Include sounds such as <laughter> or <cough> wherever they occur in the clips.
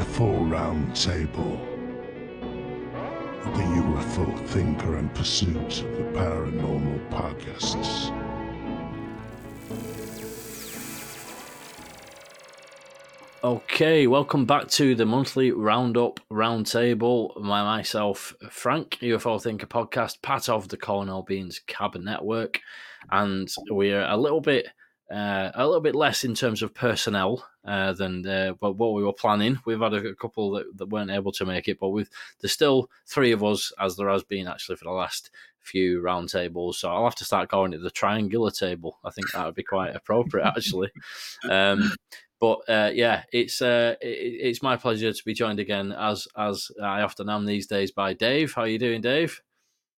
UFO Roundtable. The UFO Thinker and Pursuit of the Paranormal podcasts. Okay, welcome back to the monthly Roundup Roundtable. My myself, Frank, UFO Thinker podcast, part of the Calling All Beings Cabin Network, and we're a little bit uh, a little bit less in terms of personnel uh, than uh, what we were planning. We've had a, couple that, that weren't able to make it, but with there's still three of us, as there has been actually for the last few roundtables. So I'll have to start calling it the triangular table. I think that would be quite appropriate, <laughs> actually. Um, but uh, yeah, it's uh, it, it's my pleasure to be joined again, as as I often am these days, by Dave. How are you doing, Dave?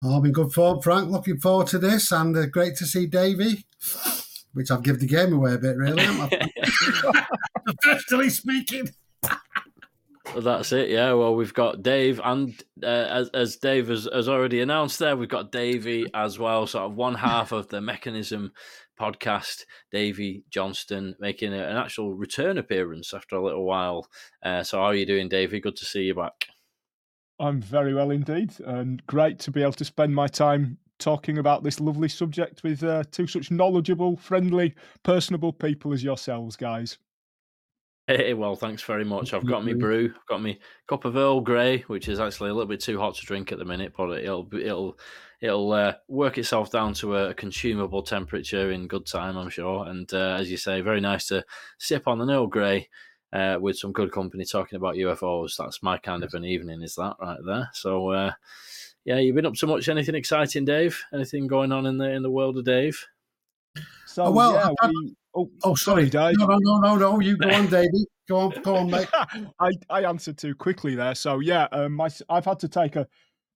I'm in good form, Frank. Looking forward to this, and uh, great to see Davey which I've given the game away a bit, really. <laughs> Professionally speaking. Well, that's it, yeah. Well, we've got Dave, and uh, as, as Dave has, has already announced there, we've got Davey as well, sort of one half of the Mechanism podcast. Davey Johnston making a, an actual return appearance after a little while. Uh, so, how are you doing, Davey? Good to see you back. I'm very well indeed, and great to be able to spend my time talking about this lovely subject with uh, two such knowledgeable, friendly, personable people as yourselves, guys. Hey, well, thanks very much. I've got me brew, I've got me cup of Earl Grey, which is actually a little bit too hot to drink at the minute, but it'll it'll it'll uh, work itself down to a consumable temperature in good time, I'm sure. And uh, as you say, very nice to sip on an Earl Grey uh, with some good company talking about UFOs. That's my kind of an evening, is that right there? So uh, yeah, you've been up to much. Anything exciting, Dave? Anything going on in the in the world of Dave? So oh, well, yeah, we, oh, oh, sorry, Dave. No, no, no, no, no. You go on, <laughs> Davey. Go on, go on, mate. <laughs> I, I answered too quickly there. So yeah, um, my, I've had to take a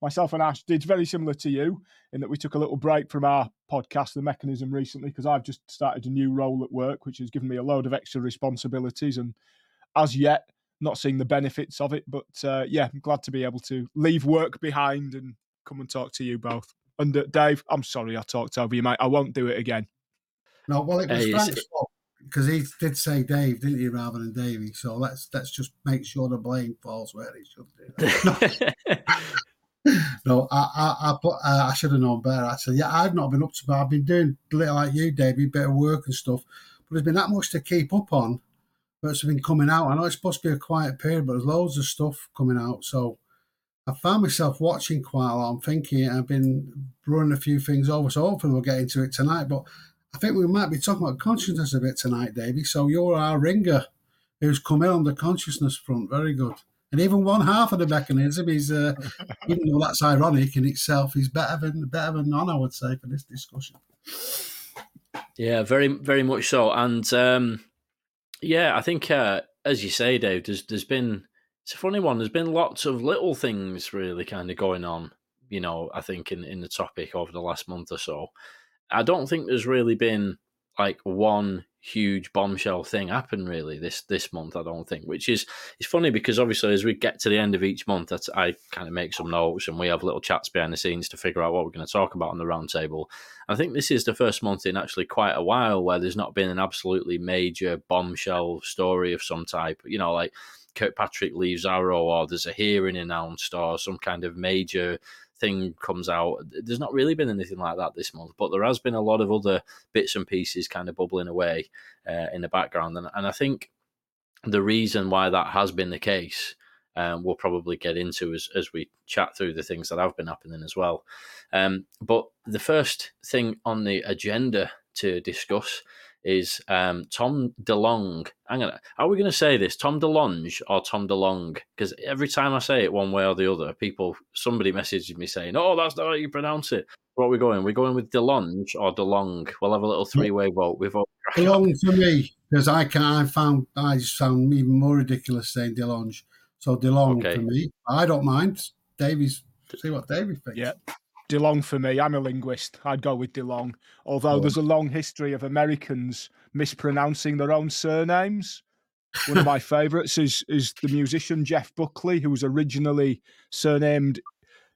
myself and Ash did very similar to you in that we took a little break from our podcast, The Mechanism, recently because I've just started a new role at work, which has given me a load of extra responsibilities. And as yet, not seeing the benefits of it. But uh, yeah, I'm glad to be able to leave work behind and come and talk to you both. And uh, Dave, I'm sorry I talked over you, mate. I won't do it again. No, well, it was hey, Frank's fault because he did say Dave, didn't he, rather than Davey? So let's let's just make sure the blame falls where it should do. <laughs> <laughs> no, I I, I, put, uh, I should have known better. Actually, yeah, I've not been up to, but I've been doing a little like you, Davey, bit of work and stuff. But there's been that much to keep up on that's been coming out. I know it's supposed to be a quiet period, but there's loads of stuff coming out. So I found myself watching quite a lot. I'm thinking I've been running a few things over, so hopefully we'll get into it tonight. But I think we might be talking about consciousness a bit tonight, Davey. So you're our ringer who's come in on the consciousness front. Very good. And even one half of the mechanism is, uh, <laughs> even though that's ironic in itself, is better than better than none. I would say for this discussion. Yeah, very very much so. And um, yeah, I think uh, as you say, Dave, there's there's been it's a funny one. There's been lots of little things really kind of going on. You know, I think in in the topic over the last month or so. I don't think there's really been like one huge bombshell thing happen really this this month. I don't think, which is it's funny because obviously as we get to the end of each month, I kind of make some notes and we have little chats behind the scenes to figure out what we're going to talk about on the roundtable. I think this is the first month in actually quite a while where there's not been an absolutely major bombshell story of some type. You know, like Kirkpatrick leaves AARO, or there's a hearing announced, or some kind of major thing comes out. There's not really been anything like that this month, but there has been a lot of other bits and pieces kind of bubbling away uh, in the background, and, and I think the reason why that has been the case. Um, we'll probably get into as, as we chat through the things that have been happening as well. Um, but the first thing on the agenda to discuss is um, Tom DeLong. I'm gonna. Are we going to say this, Tom DeLonge or Tom DeLong? Because every time I say it one way or the other, people somebody messages me saying, "Oh, that's not how you pronounce it." What are we going? We're going with DeLonge or DeLong. We'll have a little three-way vote. We've DeLong for me because I can. I found I just found even more ridiculous saying DeLonge. So DeLong okay. for me. I don't mind. Davies. See what Davey thinks. Yeah. DeLong for me. I'm a linguist. I'd go with DeLong. Although oh. there's a long history of Americans mispronouncing their own surnames. One of my <laughs> favourites is is the musician Jeff Buckley, who was originally surnamed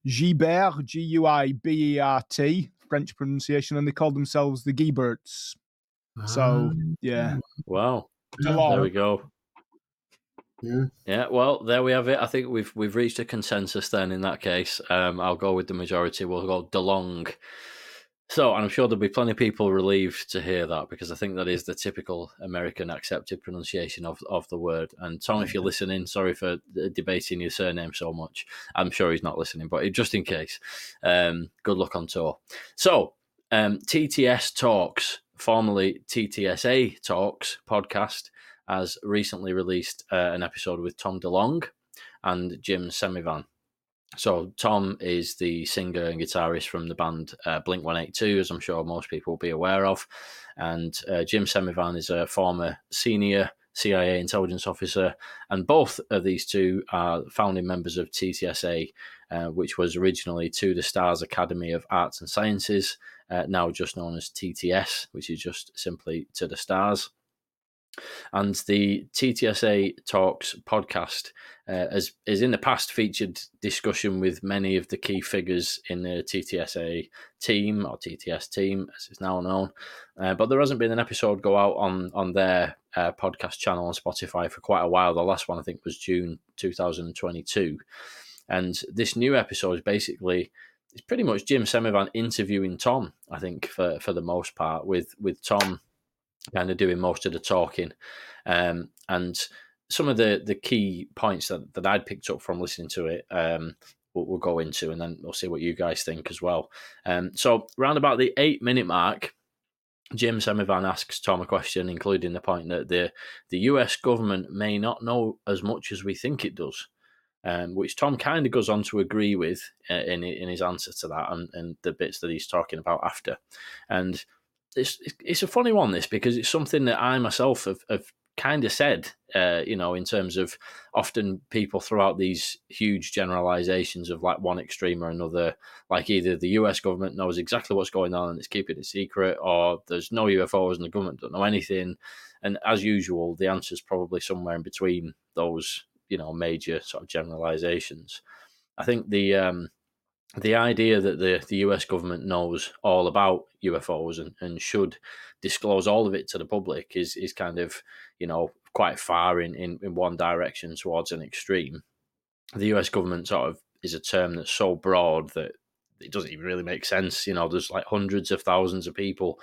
Guibert, G U I B E R T, French pronunciation, and they called themselves the Guiberts. So ah. yeah, wow, DeLong. there we go. Yeah. Yeah. Well, there we have it. I think we've we've reached a consensus then. In that case, um, I'll go with the majority. We'll go DeLong. So, and I'm sure there'll be plenty of people relieved to hear that because I think that is the typical American accepted pronunciation of, of the word. And Tom, if you're listening, sorry for debating your surname so much. I'm sure he's not listening, but just in case, um, good luck on tour. So, um, TTS Talks, formerly TTSA Talks podcast, has recently released uh, an episode with Tom DeLong and Jim Semivan. So Tom is the singer and guitarist from the band uh, Blink One Eight Two, as I'm sure most people will be aware of, and uh, Jim Semivan is a former senior CIA intelligence officer, and both of these two are founding members of TTSA, uh, which was originally To the Stars Academy of Arts and Sciences, uh, now just known as TTS, which is just simply To the Stars. And the TTSA Talks podcast uh, has, is in the past featured discussion with many of the key figures in the TTSA team or TTS team, as it's now known. Uh, but there hasn't been an episode go out on on their uh, podcast channel on Spotify for quite a while. The last one I think was June 2022, and this new episode is basically it's pretty much Jim Semivan interviewing Tom. I think for for the most part, with with Tom kind of doing most of the talking. Um, and some of the the key points that, that I'd picked up from listening to it, um, we'll, we'll, go into, and then we'll see what you guys think as well. Um, so, around about the eight minute mark, Jim Semivan asks Tom a question, including the point that the the US government may not know as much as we think it does. Um, which Tom kind of goes on to agree with uh, in in his answer to that and, and the bits that he's talking about after. And it's it's a funny one this because it's something that I myself have, have kind of said, uh, you know, in terms of often people throw out these huge generalizations of like one extreme or another, like either the US government knows exactly what's going on and it's keeping it secret, or there's no UFOs and the government don't know anything. And as usual, the answer is probably somewhere in between those, you know, major sort of generalizations. I think the um, the idea that the, the US government knows all about UFOs and, and should disclose all of it to the public is, is kind of, you know, quite far in, in, in one direction towards an extreme. The US government sort of is a term that's so broad that it doesn't even really make sense. You know, there's like hundreds of thousands of people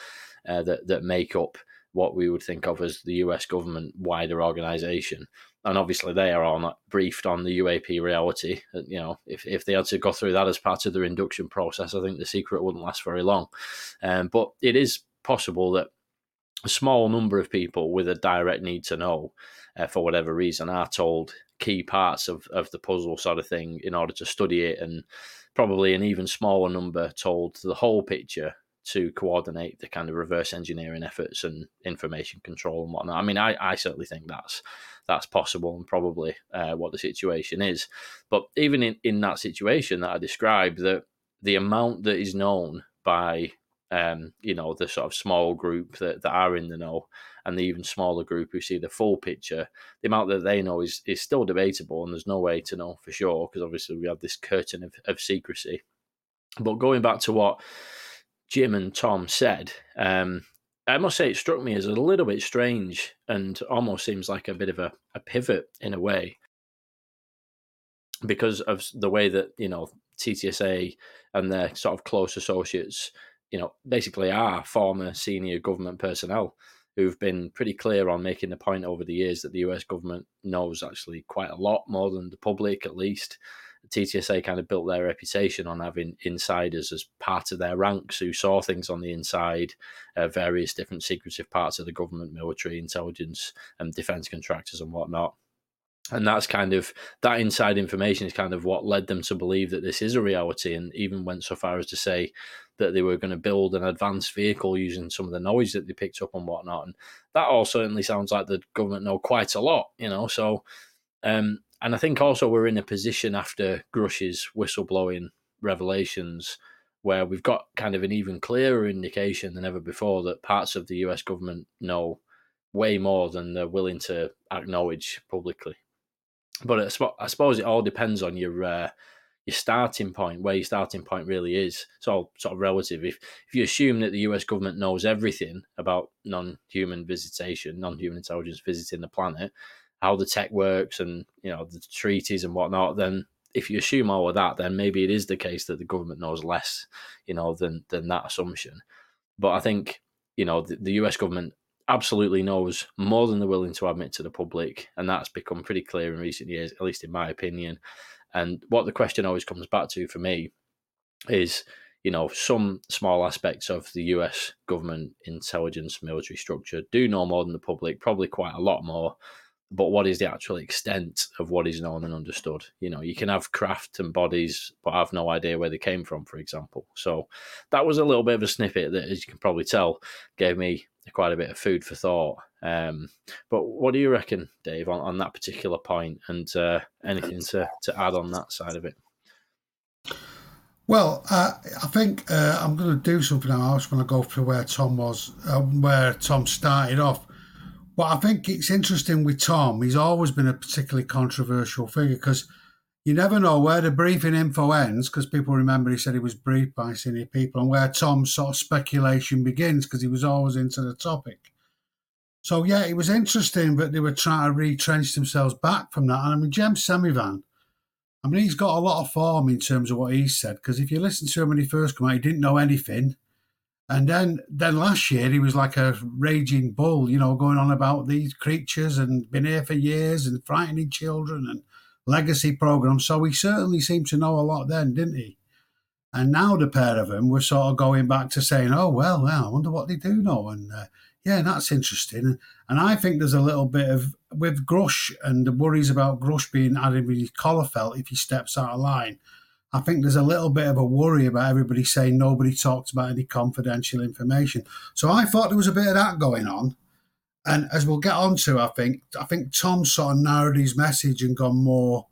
uh, that, that make up what we would think of as the US government wider organization and obviously they are all not briefed on the UAP reality. You know, if, if they had to go through that as part of their induction process, I think the secret wouldn't last very long. Um, but it is possible that a small number of people with a direct need to know, uh, for whatever reason, are told key parts of, of the puzzle sort of thing in order to study it, and probably an even smaller number told the whole picture to coordinate the kind of reverse engineering efforts and information control and whatnot. I mean, I, I certainly think that's that's possible and probably uh, what the situation is. But even in, in that situation that I described, that the amount that is known by um, you know the sort of small group that, that are in the know and the even smaller group who see the full picture, the amount that they know is, is still debatable and there's no way to know for sure because obviously we have this curtain of, of secrecy. But going back to what Jim and Tom said, um, I must say it struck me as a little bit strange and almost seems like a bit of a, a pivot in a way because of the way that, you know, TTSA and their sort of close associates, you know, basically are former senior government personnel who've been pretty clear on making the point over the years that the US government knows actually quite a lot more than the public, at least. TTSA kind of built their reputation on having insiders as part of their ranks who saw things on the inside, uh, various different secretive parts of the government, military, intelligence, and defense contractors and whatnot. And that's kind of that inside information is kind of what led them to believe that this is a reality, and even went so far as to say that they were going to build an advanced vehicle using some of the noise that they picked up and whatnot. And that all certainly sounds like the government know quite a lot, you know. So um, and I think also we're in a position after Grush's whistleblowing revelations where we've got kind of an even clearer indication than ever before that parts of the US government know way more than they're willing to acknowledge publicly. But I suppose it all depends on your uh, your starting point, where your starting point really is. It's all sort of relative. If if you assume that the US government knows everything about non-human visitation, non-human intelligence visiting the planet, how the tech works and you know the treaties and whatnot, then if you assume all of that, then maybe it is the case that the government knows less, you know, than than that assumption. But I think you know the, the US government absolutely knows more than they're willing to admit to the public, and that's become pretty clear in recent years, at least in my opinion. And what the question always comes back to for me is, you know, some small aspects of the US government intelligence military structure do know more than the public, probably quite a lot more but what is the actual extent of what is known and understood? You know, you can have craft and bodies, but I have no idea where they came from, for example. So that was a little bit of a snippet that, as you can probably tell, gave me quite a bit of food for thought. Um, but what do you reckon, Dave, on, on that particular point, and uh, anything to, to add on that side of it? Well, uh, I think uh, I'm going to do something. I just want to go through where Tom was, uh, where Tom started off. Well, I think it's interesting with Tom. He's always been a particularly controversial figure because you never know where the briefing info ends because people remember he said he was briefed by senior people and where Tom's sort of speculation begins because he was always into the topic. So, yeah, it was interesting, but they were trying to retrench themselves back from that. And I mean, James Semivan, I mean, he's got a lot of form in terms of what he said because if you listen to him when he first came out, he didn't know anything. And then, then last year he was like a raging bull, you know, going on about these creatures and been here for years and frightening children and legacy programs. So he certainly seemed to know a lot then, didn't he? And now the pair of them were sort of going back to saying, "Oh well, well I wonder what they do know." And uh, yeah, that's interesting. And I think there's a little bit of with Grush and the worries about Grush being added with his collar felt if he steps out of line. I think there's a little bit of a worry about everybody saying nobody talked about any confidential information. So I thought there was a bit of that going on. And as we'll get on to, I think, I think Tom sort of narrowed his message and gone more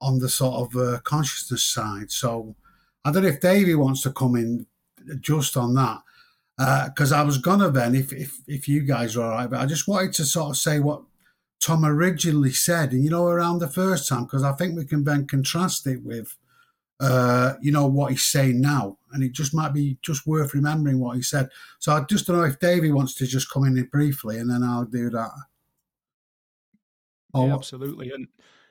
on the sort of uh, consciousness side. So I don't know if Davey wants to come in just on that. Because uh, I was gonna then, if, if if you guys are all right, but I just wanted to sort of say what Tom originally said, and you know, around the first time, because I think we can then contrast it with uh, you know, what he's saying now. And it just might be just worth remembering what he said. So I just don't know if Davey wants to just come in briefly and then I'll do that. Oh, yeah, absolutely. And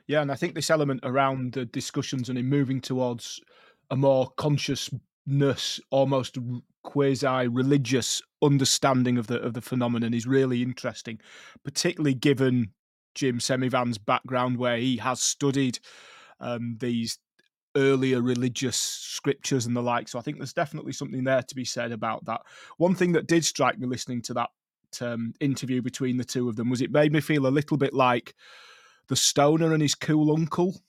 yeah, and I think this element around the discussions and in moving towards a more consciousness, almost quasi religious understanding of the of the phenomenon is really interesting, particularly given Jim Semivan's background where he has studied um, these earlier religious scriptures and the like. So I think there's definitely something there to be said about that. One thing that did strike me listening to that um, interview between the two of them was it made me feel a little bit like the stoner and his cool uncle,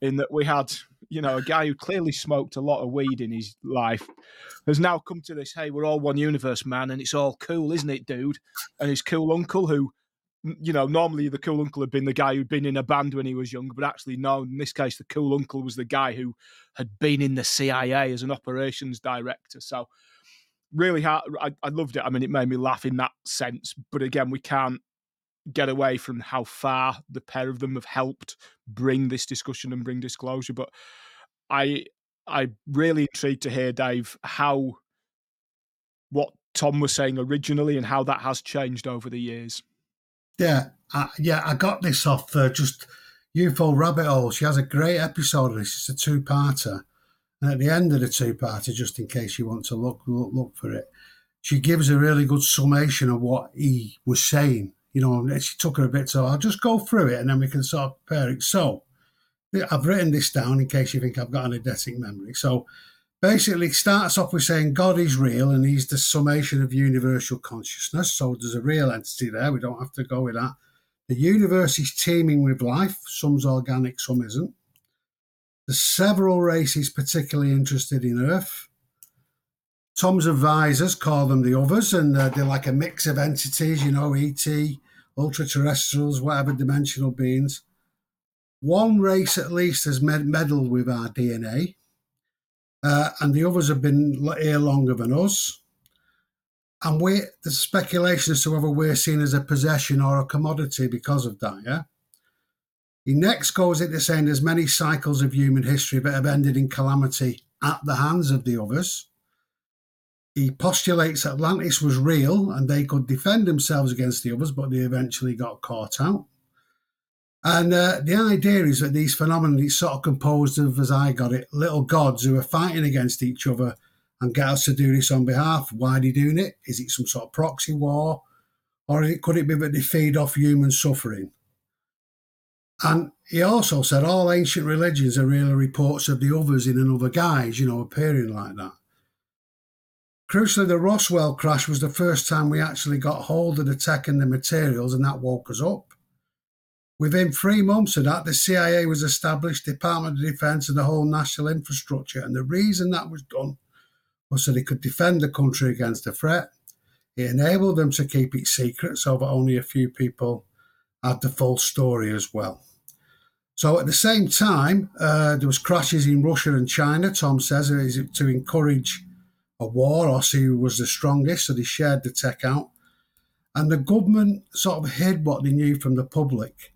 in that we had, you know, a guy who clearly smoked a lot of weed in his life has now come to this, hey, we're all one universe, man, and it's all cool, isn't it, dude? And his cool uncle who you know, normally the cool uncle had been the guy who'd been in a band when he was young, but actually, no, in this case, the cool uncle was the guy who had been in the CIA as an operations director. So, really. I, I loved it. I mean, it made me laugh in that sense. But again, we can't get away from how far the pair of them have helped bring this discussion and bring disclosure. But I, I really intrigued to hear, Dave, how what Tom was saying originally and how that has changed over the years. Yeah, I, yeah, I got this off uh, just UFO Rabbit Hole. She has a great episode this. It's a two-parter, and at the end of the two-parter, just in case you want to look look, look for it, she gives a really good summation of what he was saying. You know, she took her a bit, so I'll just go through it, and then we can sort of compare it. So, I've written this down in case you think I've got an eidetic memory. So, basically starts off with saying God is real and he's the summation of universal consciousness. So there's a real entity there. We don't have to go with that. The universe is teeming with life. Some's organic, some isn't. There's several races particularly interested in Earth. Tom's advisors call them the others, and uh, they're like a mix of entities, you know, ET, ultra terrestrials, whatever dimensional beings. One race at least has med- meddled with our DNA uh, and the others have been here longer than us. And we there's speculation as to whether we're seen as a possession or a commodity because of that. Yeah. He next goes into saying there's many cycles of human history that have ended in calamity at the hands of the others. He postulates Atlantis was real and they could defend themselves against the others, but they eventually got caught out. And uh, the idea is that these phenomena is sort of composed of, as I got it, little gods who are fighting against each other and get us to do this on behalf. Why are they doing it? Is it some sort of proxy war? Or it, could it be that they feed off human suffering? And he also said all ancient religions are really reports of the others in another guise, you know, appearing like that. Crucially, the Roswell crash was the first time we actually got hold of the tech and the materials, and that woke us up. Within three months of that, the CIA was established, Department of Defense, and the whole national infrastructure. And the reason that was done was so they could defend the country against a threat. It enabled them to keep it secret so that only a few people had the full story as well. So at the same time, uh, there was crashes in Russia and China. Tom says is it to encourage a war or see who was the strongest. So they shared the tech out, and the government sort of hid what they knew from the public,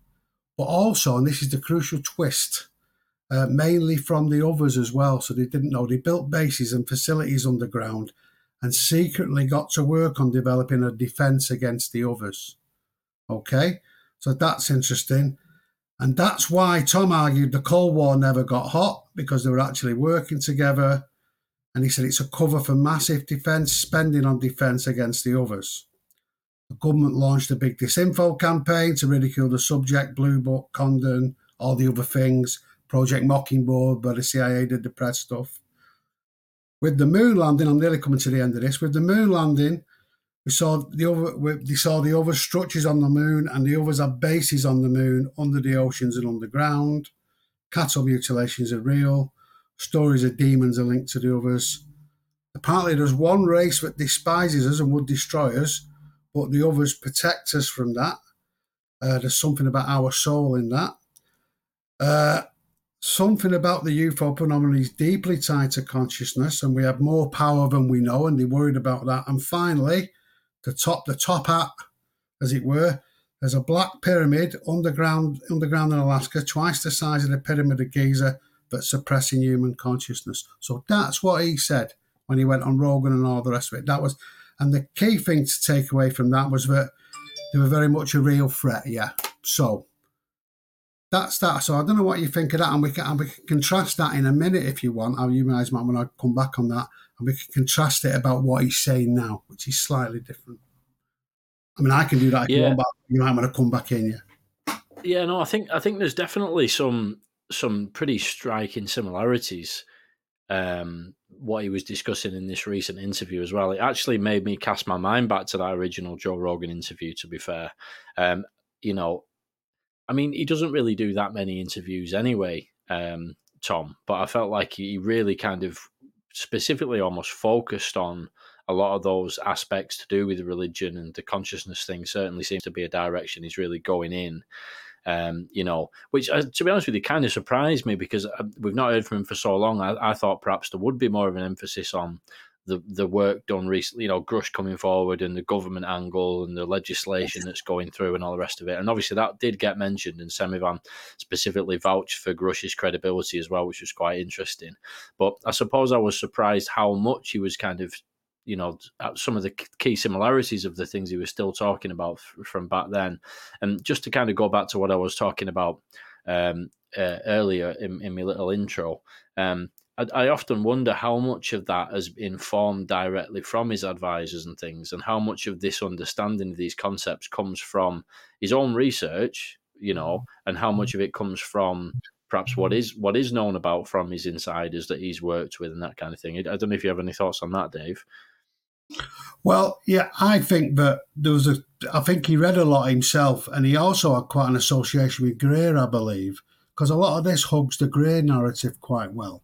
but also, and this is the crucial twist, uh, mainly from the others as well. So they didn't know they built bases and facilities underground, and secretly got to work on developing a defense against the others. Okay, so that's interesting. And that's why Tom argued the Cold War never got hot because they were actually working together. And he said it's a cover for massive defence spending on defence against the others. The government launched a big disinfo campaign to ridicule the subject, Blue Book, Condon, all the other things, Project Mockingbird, but the CIA did the press stuff. With the moon landing, I'm nearly coming to the end of this. With the moon landing, we saw the other. We saw the other structures on the moon, and the others have bases on the moon, under the oceans and underground. Cattle mutilations are real. Stories of demons are linked to the others. Apparently, there's one race that despises us and would destroy us, but the others protect us from that. Uh, there's something about our soul in that. Uh, something about the UFO phenomenon is deeply tied to consciousness, and we have more power than we know, and they're worried about that. And finally, the top the top hat, as it were. There's a black pyramid underground underground in Alaska, twice the size of the pyramid of Giza, but suppressing human consciousness. So that's what he said when he went on Rogan and all the rest of it. That was, and the key thing to take away from that was that they were very much a real threat. Yeah. So that's that. So I don't know what you think of that, and we can and we can contrast that in a minute if you want. Or you guys might want to come back on that and we can contrast it about what he's saying now, which is slightly different. I mean, I can do that if yeah. you want, but you might want to come back in, yeah. Yeah, no, I think I think there's definitely some some pretty striking similarities. Um, what he was discussing in this recent interview as well. It actually made me cast my mind back to that original Joe Rogan interview. To be fair, um, you know, I mean, he doesn't really do that many interviews anyway, um, Tom. But I felt like he really kind of specifically almost focused on a lot of those aspects to do with religion and the consciousness thing certainly seems to be a direction he's really going in. Um, you know, which uh, to be honest with you, kind of surprised me because uh, we've not heard from him for so long. I, I, thought perhaps there would be more of an emphasis on the the work done recently, you know, Grush coming forward and the government angle and the legislation that's going through and all the rest of it. And obviously that did get mentioned, and Semivan specifically vouched for Grush's credibility as well, which was quite interesting. But I suppose I was surprised how much he was kind of you know some of the key similarities of the things he was still talking about from back then and just to kind of go back to what i was talking about um, uh, earlier in, in my little intro um, I, I often wonder how much of that has been formed directly from his advisors and things, and how much of this understanding of these concepts comes from his own research, you know, and how much of it comes from perhaps what is what is known about from his insiders that he's worked with and that kind of thing. I don't know if you have any thoughts on that, Dave. Well, yeah, I think that there was a. I think he read a lot himself, and he also had quite an association with Greer, I believe, because a lot of this hugs the Greer narrative quite well.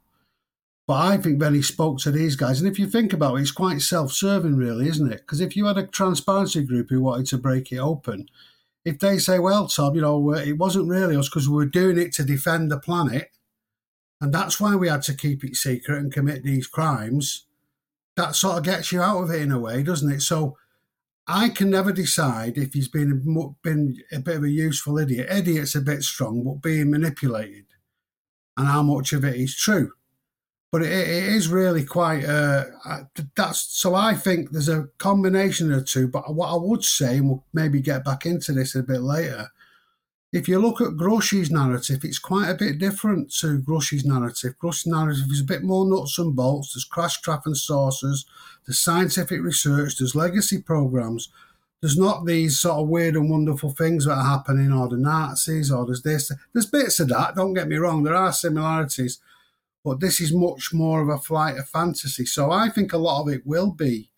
But I think when he spoke to these guys, and if you think about it, it's quite self serving, really, isn't it? Because if you had a transparency group who wanted to break it open, if they say, well, Tom, you know, uh, it wasn't really us because we were doing it to defend the planet, and that's why we had to keep it secret and commit these crimes, that sort of gets you out of it in a way, doesn't it? So I can never decide if he's been, been a bit of a useful idiot. Idiot's a bit strong, but being manipulated, and how much of it is true but it, it is really quite uh, that's so i think there's a combination of two but what i would say and we'll maybe get back into this a bit later if you look at Grush's narrative, it's quite a bit different to Grush's narrative. Grush's narrative is a bit more nuts and bolts. There's crash trap and saucers. There's scientific research. There's legacy programs. There's not these sort of weird and wonderful things that are happening, or the Nazis, or there's this. There's bits of that. Don't get me wrong. There are similarities, but this is much more of a flight of fantasy. So I think a lot of it will be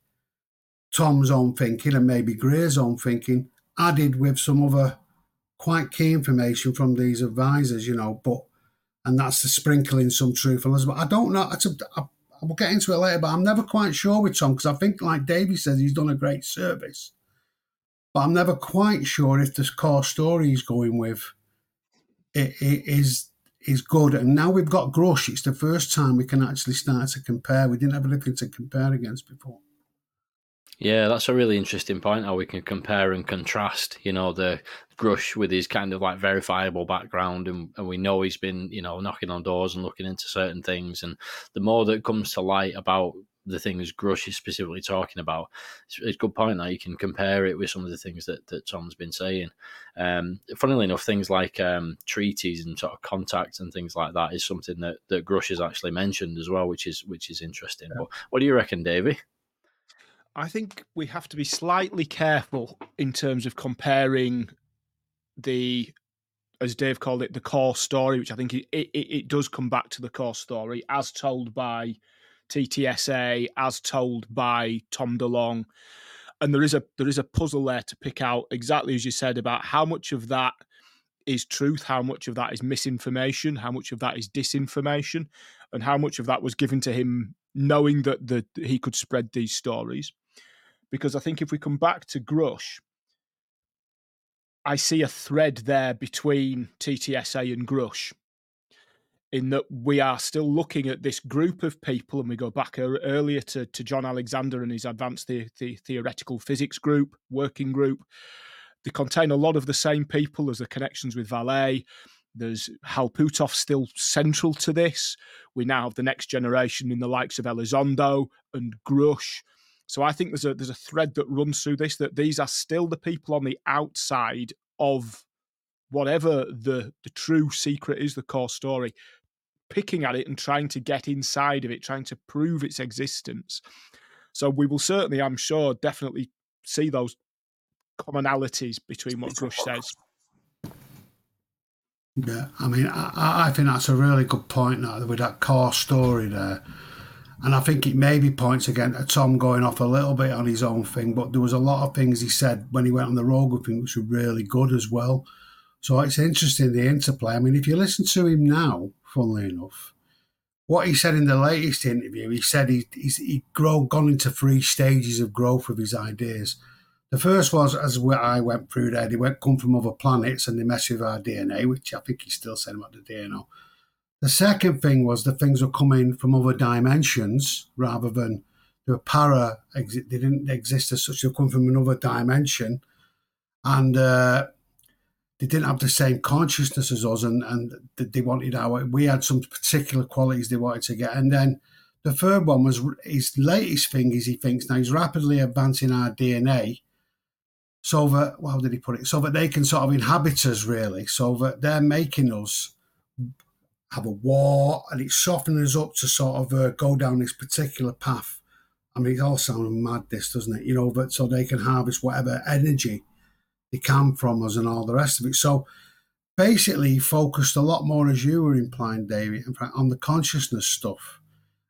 Tom's own thinking and maybe Greer's own thinking, added with some other quite key information from these advisors, you know, but and that's the sprinkling some truthfulness. But I don't know. I, will get into it later, but I'm never quite sure with Tom because I think, like Davey says, he's done a great service. But I'm never quite sure if the core story he's going with it, it is is good. And now we've got Grush. It's the first time we can actually start to compare. We didn't have anything to compare against before. Yeah, that's a really interesting point. How we can compare and contrast, you know, the Grush with his kind of like verifiable background, and, and we know he's been, you know, knocking on doors and looking into certain things. And the more that comes to light about the things Grush is specifically talking about, it's, it's, a good point that you can compare it with some of the things that, that Tom's been saying. Um, funnily enough, things like um, treaties and sort of contacts and things like that is something that, that Grush has actually mentioned as well, which is which is interesting. Yeah. But what do you reckon, Davey? I think we have to be slightly careful in terms of comparing the, as Dave called it, the core story, which I think it, it, it does come back to the core story as told by TTSA, as told by Tom DeLonge. And there is a there is a puzzle there to pick out exactly as you said about how much of that is truth, how much of that is misinformation, how much of that is disinformation, and how much of that was given to him knowing that that he could spread these stories because I think if we come back to Grush, I see a thread there between TTSA and Grush in that we are still looking at this group of people, and we go back earlier to, to John Alexander and his advanced the, the theoretical physics group, working group. They contain a lot of the same people. There's the connections with Vallée. There's Hal Puthoff still central to this. We now have the next generation in the likes of Elizondo and Grush. So I think there's a there's a thread that runs through this that these are still the people on the outside of whatever the the true secret is, the core story, picking at it and trying to get inside of it, trying to prove its existence. So we will certainly, I'm sure, definitely see those commonalities between what Grush says. Yeah, I mean, I, I think that's a really good point now with that core story there. And I think it maybe points again to Tom going off a little bit on his own thing, but there was a lot of things he said when he went on the Rogan which were really good as well. So it's interesting the interplay. I mean, if you listen to him now, funnily enough, what he said in the latest interview, he said he, he's he grown, gone into three stages of growth of his ideas. The first was, as I went through there, they went come from other planets and they mess with our DNA, which I think he's still saying about the DNA. The second thing was the things were coming from other dimensions rather than the para. They didn't exist as such. They come from another dimension, and uh, they didn't have the same consciousness as us. And and they wanted our. We had some particular qualities they wanted to get. And then the third one was his latest thing is he thinks now he's rapidly advancing our DNA. So that, well, how did he put it? So that they can sort of inhabit us, really. So that they're making us have a war, and it's softening us up to sort of uh, go down this particular path. I mean, it all sounds mad, this doesn't it? You know, but so they can harvest whatever energy they can from us and all the rest of it. So basically, focused a lot more, as you were implying, David, on the consciousness stuff,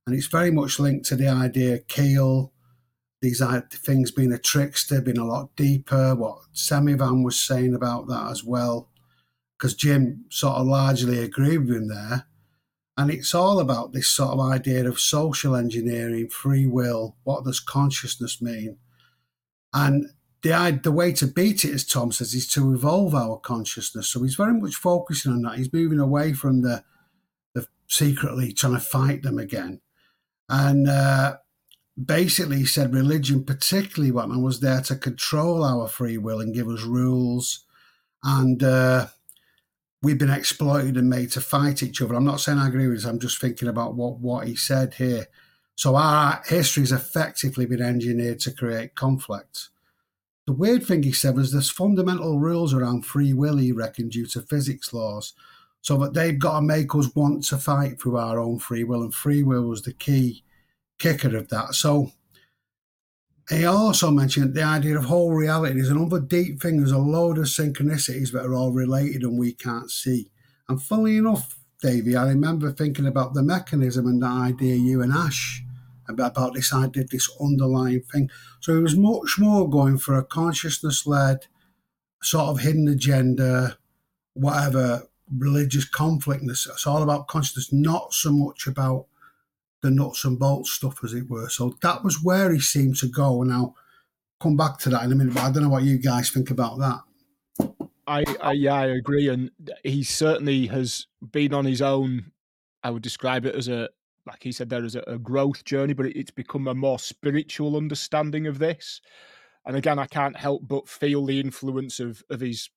and it's very much linked to the idea Keel, these things being a trickster, being a lot deeper. What Semivan was saying about that as well because Jim sort of largely agreed with him there. And it's all about this sort of idea of social engineering, free will, what does consciousness mean? And the, the way to beat it, as Tom says, is to evolve our consciousness. So he's very much focusing on that. He's moving away from the, the secretly trying to fight them again. And uh, basically, he said religion, particularly one, was there to control our free will and give us rules and uh, we've been exploited and made to fight each other. I'm not saying I agree with this. I'm just thinking about what, what he said here. So our history has effectively been engineered to create conflict. the weird thing he said was there's fundamental rules around free will, he reckoned, due to physics laws. So that they've got to make us want to fight through our own free will, and free will was the key kicker of that. So he also mentioned the idea of whole reality. There's another deep thing. There's a load of synchronicities that are all related and we can't see. And funnily enough, Davey, I remember thinking about the mechanism and the idea you and Ash about, about this idea, this underlying thing. So it was much more going for a consciousness led, sort of hidden agenda, whatever religious conflict. It's all about consciousness, not so much about the nuts and bolts stuff, as it were. So that was where he seemed to go. And I'll come back to that in a minute, but I don't know what you guys think about that. I, I yeah, I agree, and he certainly has been on his own. I would describe it as a, like he said, there is a, a growth journey, but it's become a more spiritual understanding of this. And again, I can't help but feel the influence of of his,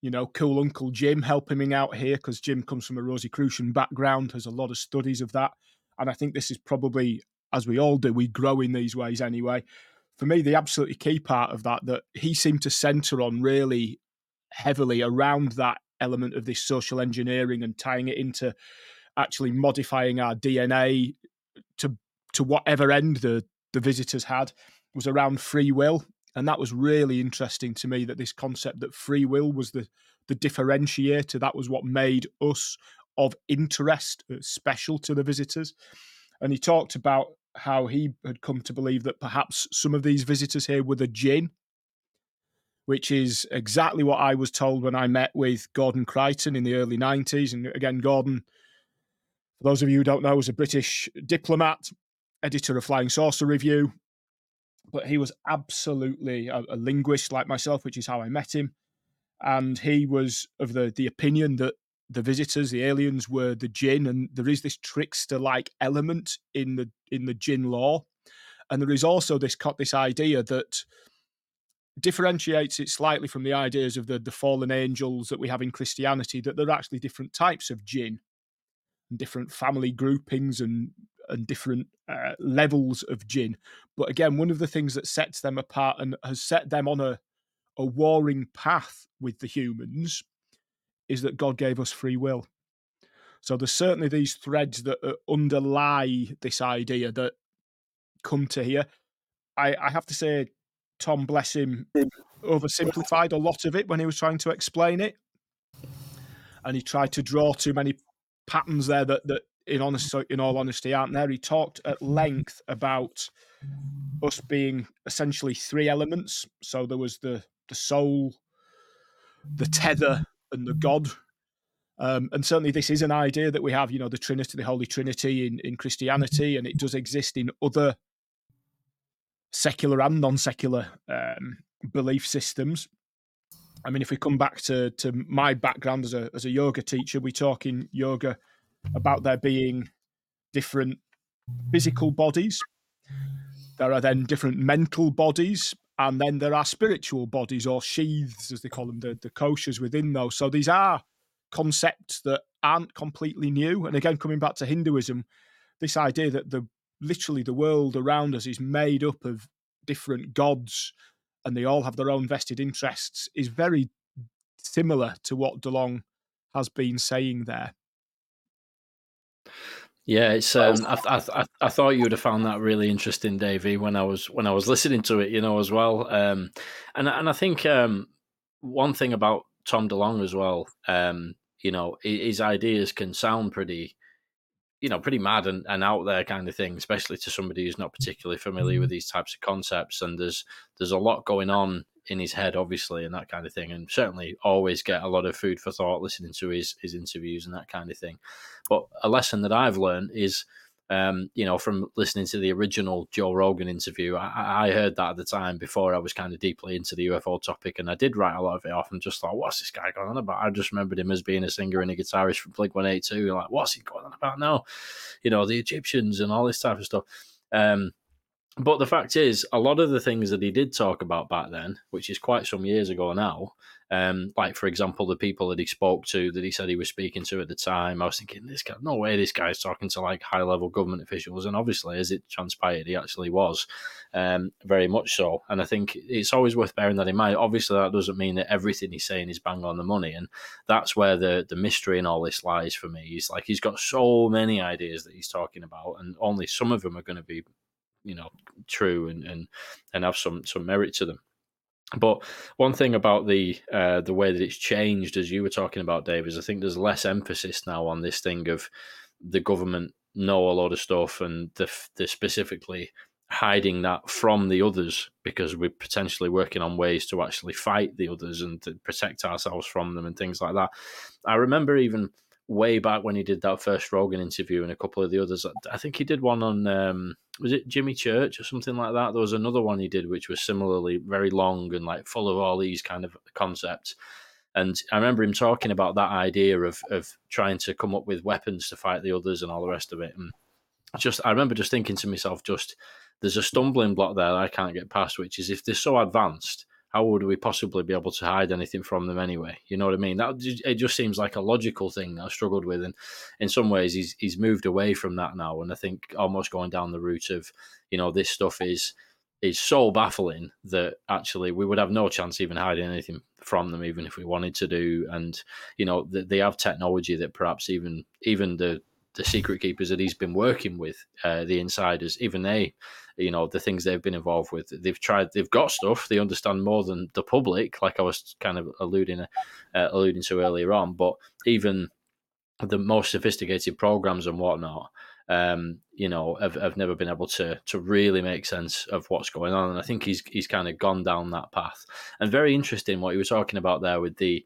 you know, cool uncle Jim helping him out here because Jim comes from a Rosicrucian background, has a lot of studies of that. And I think this is probably, as we all do, we grow in these ways anyway. For me, the absolutely key part of that that he seemed to center on really heavily around that element of this social engineering and tying it into actually modifying our DNA to to whatever end the the visitors had was around free will and that was really interesting to me that this concept that free will was the the differentiator that was what made us of interest, uh, special to the visitors. And he talked about how he had come to believe that perhaps some of these visitors here were the jinn, which is exactly what I was told when I met with Gordon Creighton in the early 90s. And again, Gordon, for those of you who don't know, was a British diplomat, editor of Flying Saucer Review, but he was absolutely a, a linguist like myself, which is how I met him. And he was of the, the opinion that the visitors, the aliens, were the jinn, and there is this trickster-like element in the in the jinn lore, and there is also this cut this idea that differentiates it slightly from the ideas of the the fallen angels that we have in Christianity. That there are actually different types of jinn, and different family groupings, and and different uh, levels of jinn. But again, one of the things that sets them apart and has set them on a a warring path with the humans is that God gave us free will. So there's certainly these threads that uh, underlie this idea that come to here. I, I have to say, Tom, bless him, oversimplified a lot of it when he was trying to explain it, and he tried to draw too many patterns there that that in honest in all honesty aren't there. He talked at length about us being essentially three elements. So there was the the soul, the tether, and the God. Um, and certainly, this is an idea that we have, you know, the Trinity, the Holy Trinity in, in Christianity, and it does exist in other secular and non secular um, belief systems. I mean, if we come back to, to my background as a, as a yoga teacher, we talk in yoga about there being different physical bodies. There are then different mental bodies, and then there are spiritual bodies or sheaths, as they call them, the, the koshas within those. So these are concepts that aren't completely new. And again, coming back to Hinduism, this idea that the literally the world around us is made up of different gods and they all have their own vested interests is very similar to what DeLong has been saying there. Yeah, it's. Um, I, I, I thought you would have found that really interesting, Davey, when I was when I was listening to it, you know, as well. Um, and and I think um, one thing about Tom DeLong as well, um, you know, his ideas can sound pretty, you know, pretty mad and, and out there kind of thing, especially to somebody who's not particularly familiar with mm-hmm. these types of concepts. And there's there's a lot going on in his head, obviously, and that kind of thing. And certainly always get a lot of food for thought listening to his his interviews and that kind of thing. But a lesson that I've learned is, um, you know, from listening to the original Joe Rogan interview, I, I, heard that at the time before I was kind of deeply into the UFO topic, and I did write a lot of it off and just thought, what's this guy going on about? I just remembered him as being a singer and a guitarist from Blink One Eight Two. Like, what's he going on about now? You know, the Egyptians and all this type of stuff. Um, but the fact is, a lot of the things that he did talk about back then, which is quite some years ago now, um, like for example, the people that he spoke to, that he said he was speaking to at the time, I was thinking, this guy, no way, this guy's talking to like high level government officials, and obviously, as it transpired, he actually was, um, very much so. And I think it's always worth bearing that in mind. Obviously, that doesn't mean that everything he's saying is bang on the money, and that's where the the mystery in all this lies for me. He's like he's got so many ideas that he's talking about, and only some of them are going to be, you know, true and and and have some some merit to them. But one thing about the uh, the way that it's changed, as you were talking about, Dave, is I think there's less emphasis now on this thing of the government know a lot of stuff and the the specifically hiding that from the others because we're potentially working on ways to actually fight the others and to protect ourselves from them and things like that. I remember even way back when he did that first Rogan interview and a couple of the others. I think he did one on um, was it Jimmy Church or something like that. There was another one he did which was similarly very long and like full of all these kind of concepts. And I remember him talking about that idea of of trying to come up with weapons to fight the others and all the rest of it. And just I remember just thinking to myself, just there's a stumbling block there I can't get past, which is if they're so advanced how would we possibly be able to hide anything from them anyway? You know what I mean? That it just seems like a logical thing I struggled with, and in some ways he's he's moved away from that now, and I think almost going down the route of, you know, this stuff is is so baffling that actually we would have no chance even hiding anything from them, even if we wanted to do. And you know, they have technology that perhaps even even the the secret keepers that he's been working with, uh, the insiders, even they, you know, the things they've been involved with, they've tried, they've got stuff, they understand more than the public, like I was kind of alluding, uh, alluding to earlier on. But even the most sophisticated programs and whatnot, um, you know, have, have never been able to to really make sense of what's going on. And I think he's he's kind of gone down that path. And very interesting what he was talking about there with the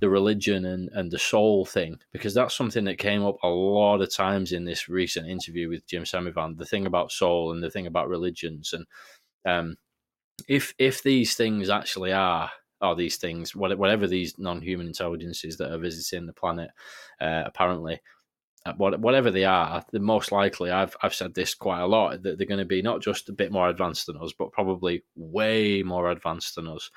the religion and, and the soul thing because that's something that came up a lot of times in this recent interview with Jim Semivan. The thing about soul and the thing about religions and um, if if these things actually are are these things whatever these non-human intelligences that are visiting the planet uh, apparently uh, whatever they are, the most likely I've I've said this quite a lot that they're going to be not just a bit more advanced than us, but probably way more advanced than us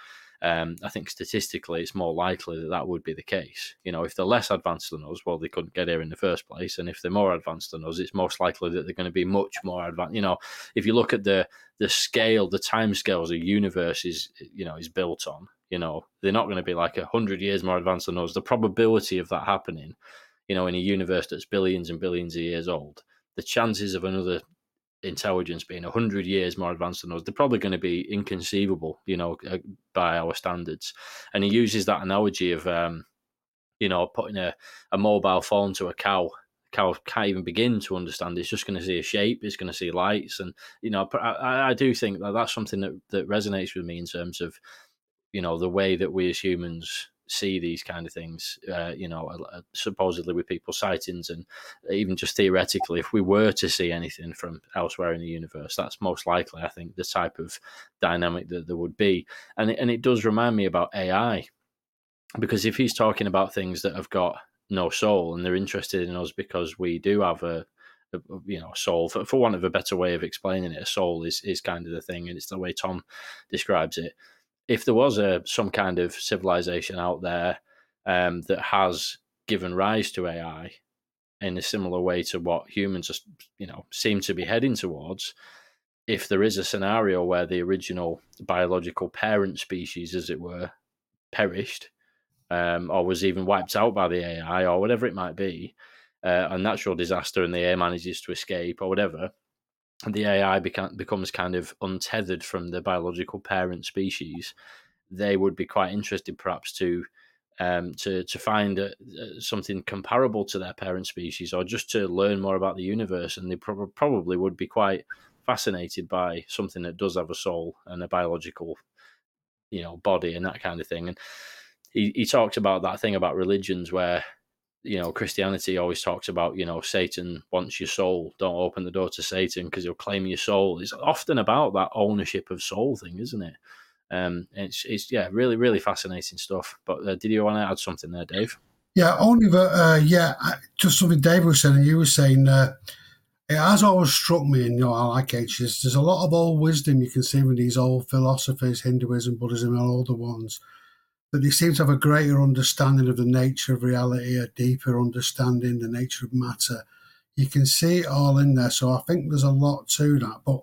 um, I think statistically it's more likely that that would be the case. You know, if they're less advanced than us, well, they couldn't get here in the first place, and if they're more advanced than us, it's most likely that they're going to be much more advanced. You know, if you look at the the scale, the time scales the universe is, you know, is built on. You know, they're not going to be like a hundred years more advanced than us. The probability of that happening, you know, in a universe that's billions and billions of years old, the chances of another intelligence being 100 years more advanced than us, they're probably going to be inconceivable, you know, uh, by our standards. And he uses that analogy of, um, you know, putting a, a mobile phone to a cow. Cow can't even begin to understand. It's just going to see a shape. It's going to see lights, and you know, I, I do think that that's something that that resonates with me in terms of, you know, the way that we as humans see these kind of things, uh, you know, supposedly with people sightings, and even just theoretically, if we were to see anything from elsewhere in the universe, that's most likely, I think, the type of dynamic that there would be. And it, and it does remind me about AI, because if he's talking about things that have got no soul and they're interested in us because we do have a, a you know soul for, for want of a better way of explaining it a soul is is kind of the thing and it's the way tom describes it if there was a some kind of civilization out there um, that has given rise to AI in a similar way to what humans just you know seem to be heading towards, if there is a scenario where the original biological parent species, as it were, perished, um, or was even wiped out by the AI, or whatever it might be, uh, a natural disaster, and the AI manages to escape, or whatever, the AI beca- becomes kind of untethered from the biological parent species, they would be quite interested, perhaps, to um, to to find uh, uh, something comparable to their parent species, or just to learn more about the universe. And they pro- probably would be quite fascinated by something that does have a soul and a biological, you know, body and that kind of thing. And he, he talks about that thing about religions where you know, Christianity always talks about, you know, Satan wants your soul. Don't open the door to Satan because he'll claim your soul. It's often about that ownership of soul thing, isn't it? Um, it's, it's yeah, really, really fascinating stuff. But uh, did you want to add something there, Dave? Yeah, only that, uh, yeah, just something Dave was saying, you were saying, uh, it has always struck me, and you know, I like ages. There's a lot of old wisdom you can see with these old philosophies, Hinduism, Buddhism, and all the ones that they seem to have a greater understanding of the nature of reality, a deeper understanding the nature of matter. You can see it all in there. So I think there's a lot to that. But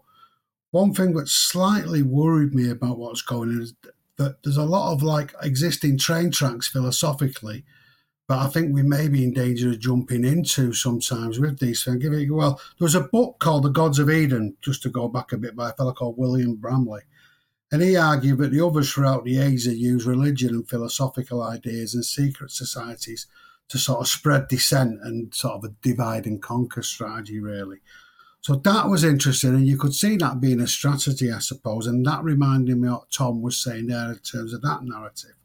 one thing that slightly worried me about what's going on is that there's a lot of like existing train tracks philosophically but I think we may be in danger of jumping into sometimes with these things. Well, there was a book called The Gods of Eden, just to go back a bit, by a fellow called William Bramley. And he argued that the others throughout the ages used religion and philosophical ideas and secret societies to sort of spread dissent and sort of a divide and conquer strategy, really. So that was interesting, and you could see that being a strategy, I suppose. And that reminded me of what Tom was saying there in terms of that narrative.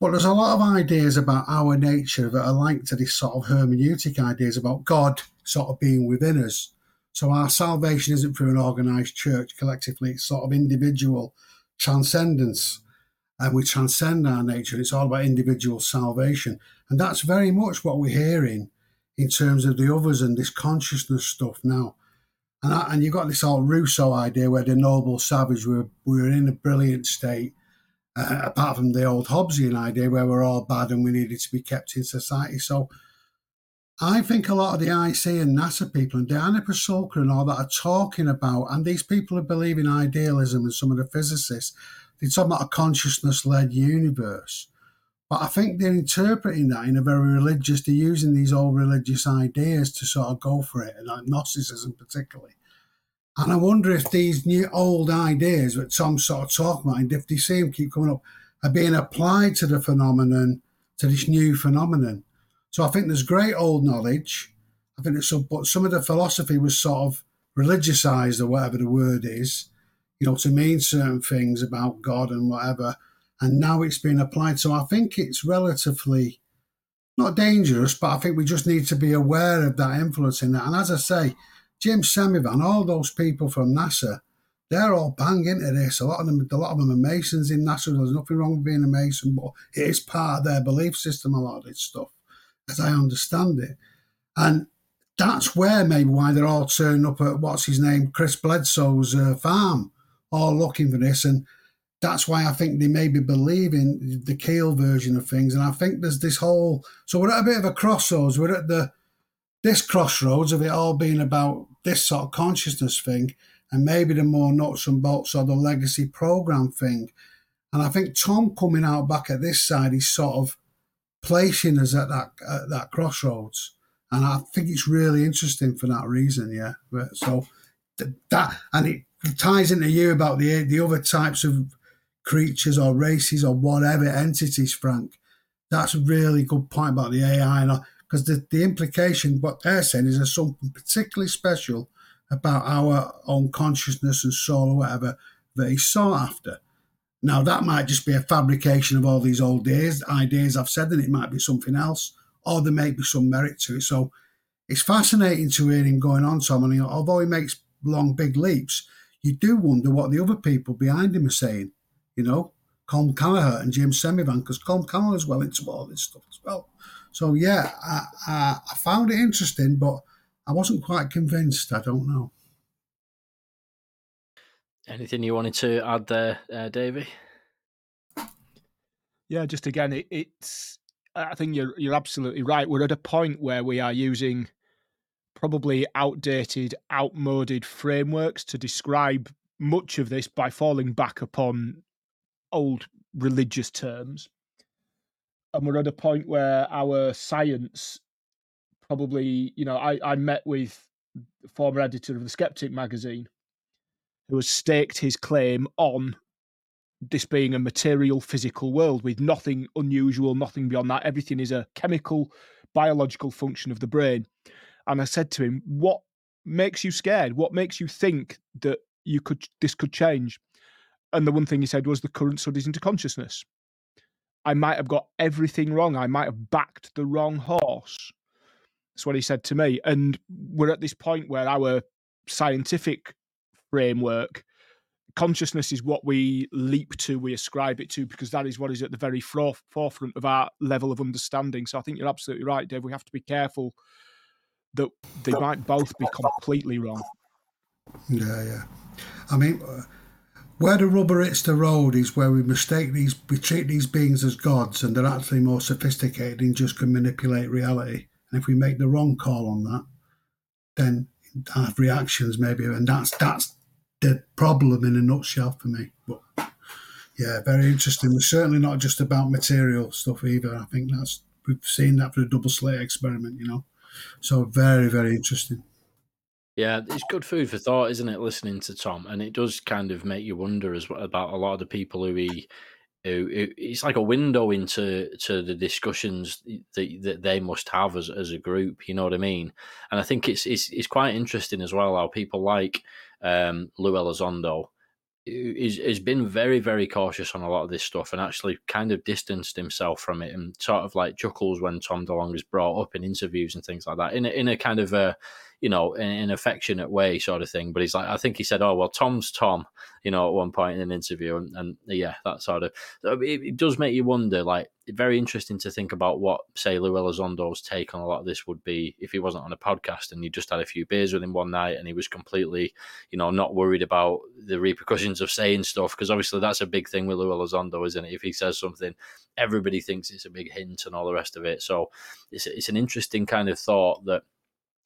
But there's a lot of ideas about our nature that are linked to this sort of hermeneutic ideas about God sort of being within us. So our salvation isn't through an organized church collectively, it's sort of individual transcendence. And we transcend our nature. It's all about individual salvation. And that's very much what we're hearing in terms of the others and this consciousness stuff now. And, I, and you've got this old Rousseau idea where the noble savage, we're, we're in a brilliant state. Uh, apart from the old Hobbesian idea where we're all bad and we needed to be kept in society. So I think a lot of the IC and NASA people and Diana Pasulka and all that are talking about, and these people who believe in idealism and some of the physicists, they're talking about a consciousness led universe. But I think they're interpreting that in a very religious, they're using these old religious ideas to sort of go for it, and like Gnosticism particularly. And I wonder if these new old ideas that some sort of talk about, if they see them keep coming up, are being applied to the phenomenon, to this new phenomenon. So I think there's great old knowledge. I think it's but some of the philosophy was sort of religiousized or whatever the word is, you know, to mean certain things about God and whatever. And now it's being applied. So I think it's relatively not dangerous, but I think we just need to be aware of that influence in that. And as I say, Jim Semivan, all those people from NASA, they're all bang into this. A lot of them, a lot of them are Masons in NASA. There's nothing wrong with being a Mason, but it is part of their belief system. A lot of this stuff as I understand it. And that's where maybe why they're all turning up at what's his name, Chris Bledsoe's uh, farm, all looking for this. And that's why I think they maybe believe in the Keel version of things. And I think there's this whole, so we're at a bit of a crossroads. We're at the, this crossroads of it all being about this sort of consciousness thing and maybe the more nuts and bolts or the legacy program thing. And I think Tom coming out back at this side, he's sort of placing us at that at that crossroads, and I think it's really interesting for that reason. Yeah, but so that and it ties into you about the the other types of creatures or races or whatever entities, Frank. That's a really good point about the AI, and because the, the implication what they're saying is there's something particularly special about our own consciousness and soul or whatever that he's sought after. Now, that might just be a fabrication of all these old days, ideas I've said, and it might be something else, or there may be some merit to it. So it's fascinating to hear him going on, Tom. And although he makes long, big leaps, you do wonder what the other people behind him are saying. You know, Colm Kelleher and James Semivan, because Colm is well into all this stuff as well. So, yeah, I, I, I found it interesting, but I wasn't quite convinced. I don't know. Anything you wanted to add there, uh, Davey? Yeah, just again, it, it's. I think you're you're absolutely right. We're at a point where we are using probably outdated, outmoded frameworks to describe much of this by falling back upon old religious terms. And we're at a point where our science probably, you know, I, I met with former editor of the Skeptic magazine who has staked his claim on this being a material physical world with nothing unusual, nothing beyond that. Everything is a chemical, biological function of the brain. And I said to him, What makes you scared? What makes you think that you could this could change? And the one thing he said was the current studies into consciousness. I might have got everything wrong. I might have backed the wrong horse. That's what he said to me. And we're at this point where our scientific framework consciousness is what we leap to, we ascribe it to, because that is what is at the very forefront of our level of understanding. So I think you're absolutely right, Dave. We have to be careful that they might both be <laughs> completely wrong. Yeah, yeah. I mean, where the rubber hits the road is where we mistake these, we treat these beings as gods, and they're actually more sophisticated and just can manipulate reality. And if we make the wrong call on that, then have reactions maybe, and that's that's the problem in a nutshell for me. But yeah, very interesting. It's certainly not just about material stuff either. I think that's we've seen that for the double slit experiment, you know. So very, very interesting. Yeah, it's good food for thought, isn't it? Listening to Tom, and it does kind of make you wonder as well about a lot of the people who he, who, it's like a window into to the discussions that, that they must have as, as a group. You know what I mean? And I think it's it's it's quite interesting as well how people like um, Lou Elizondo is has been very very cautious on a lot of this stuff and actually kind of distanced himself from it and sort of like chuckles when Tom DeLonge is brought up in interviews and things like that in a, in a kind of a you know, in an affectionate way, sort of thing. But he's like, I think he said, "Oh well, Tom's Tom," you know, at one point in an interview, and, and yeah, that sort of. It, it, does make you wonder. Like, very interesting to think about what, say, Lou Elizondo's take on a lot of this would be if he wasn't on a podcast and you just had a few beers with him one night and he was completely, you know, not worried about the repercussions of saying stuff because obviously that's a big thing with Lou Elizondo, isn't it? If he says something, everybody thinks it's a big hint and all the rest of it. So it's it's an interesting kind of thought that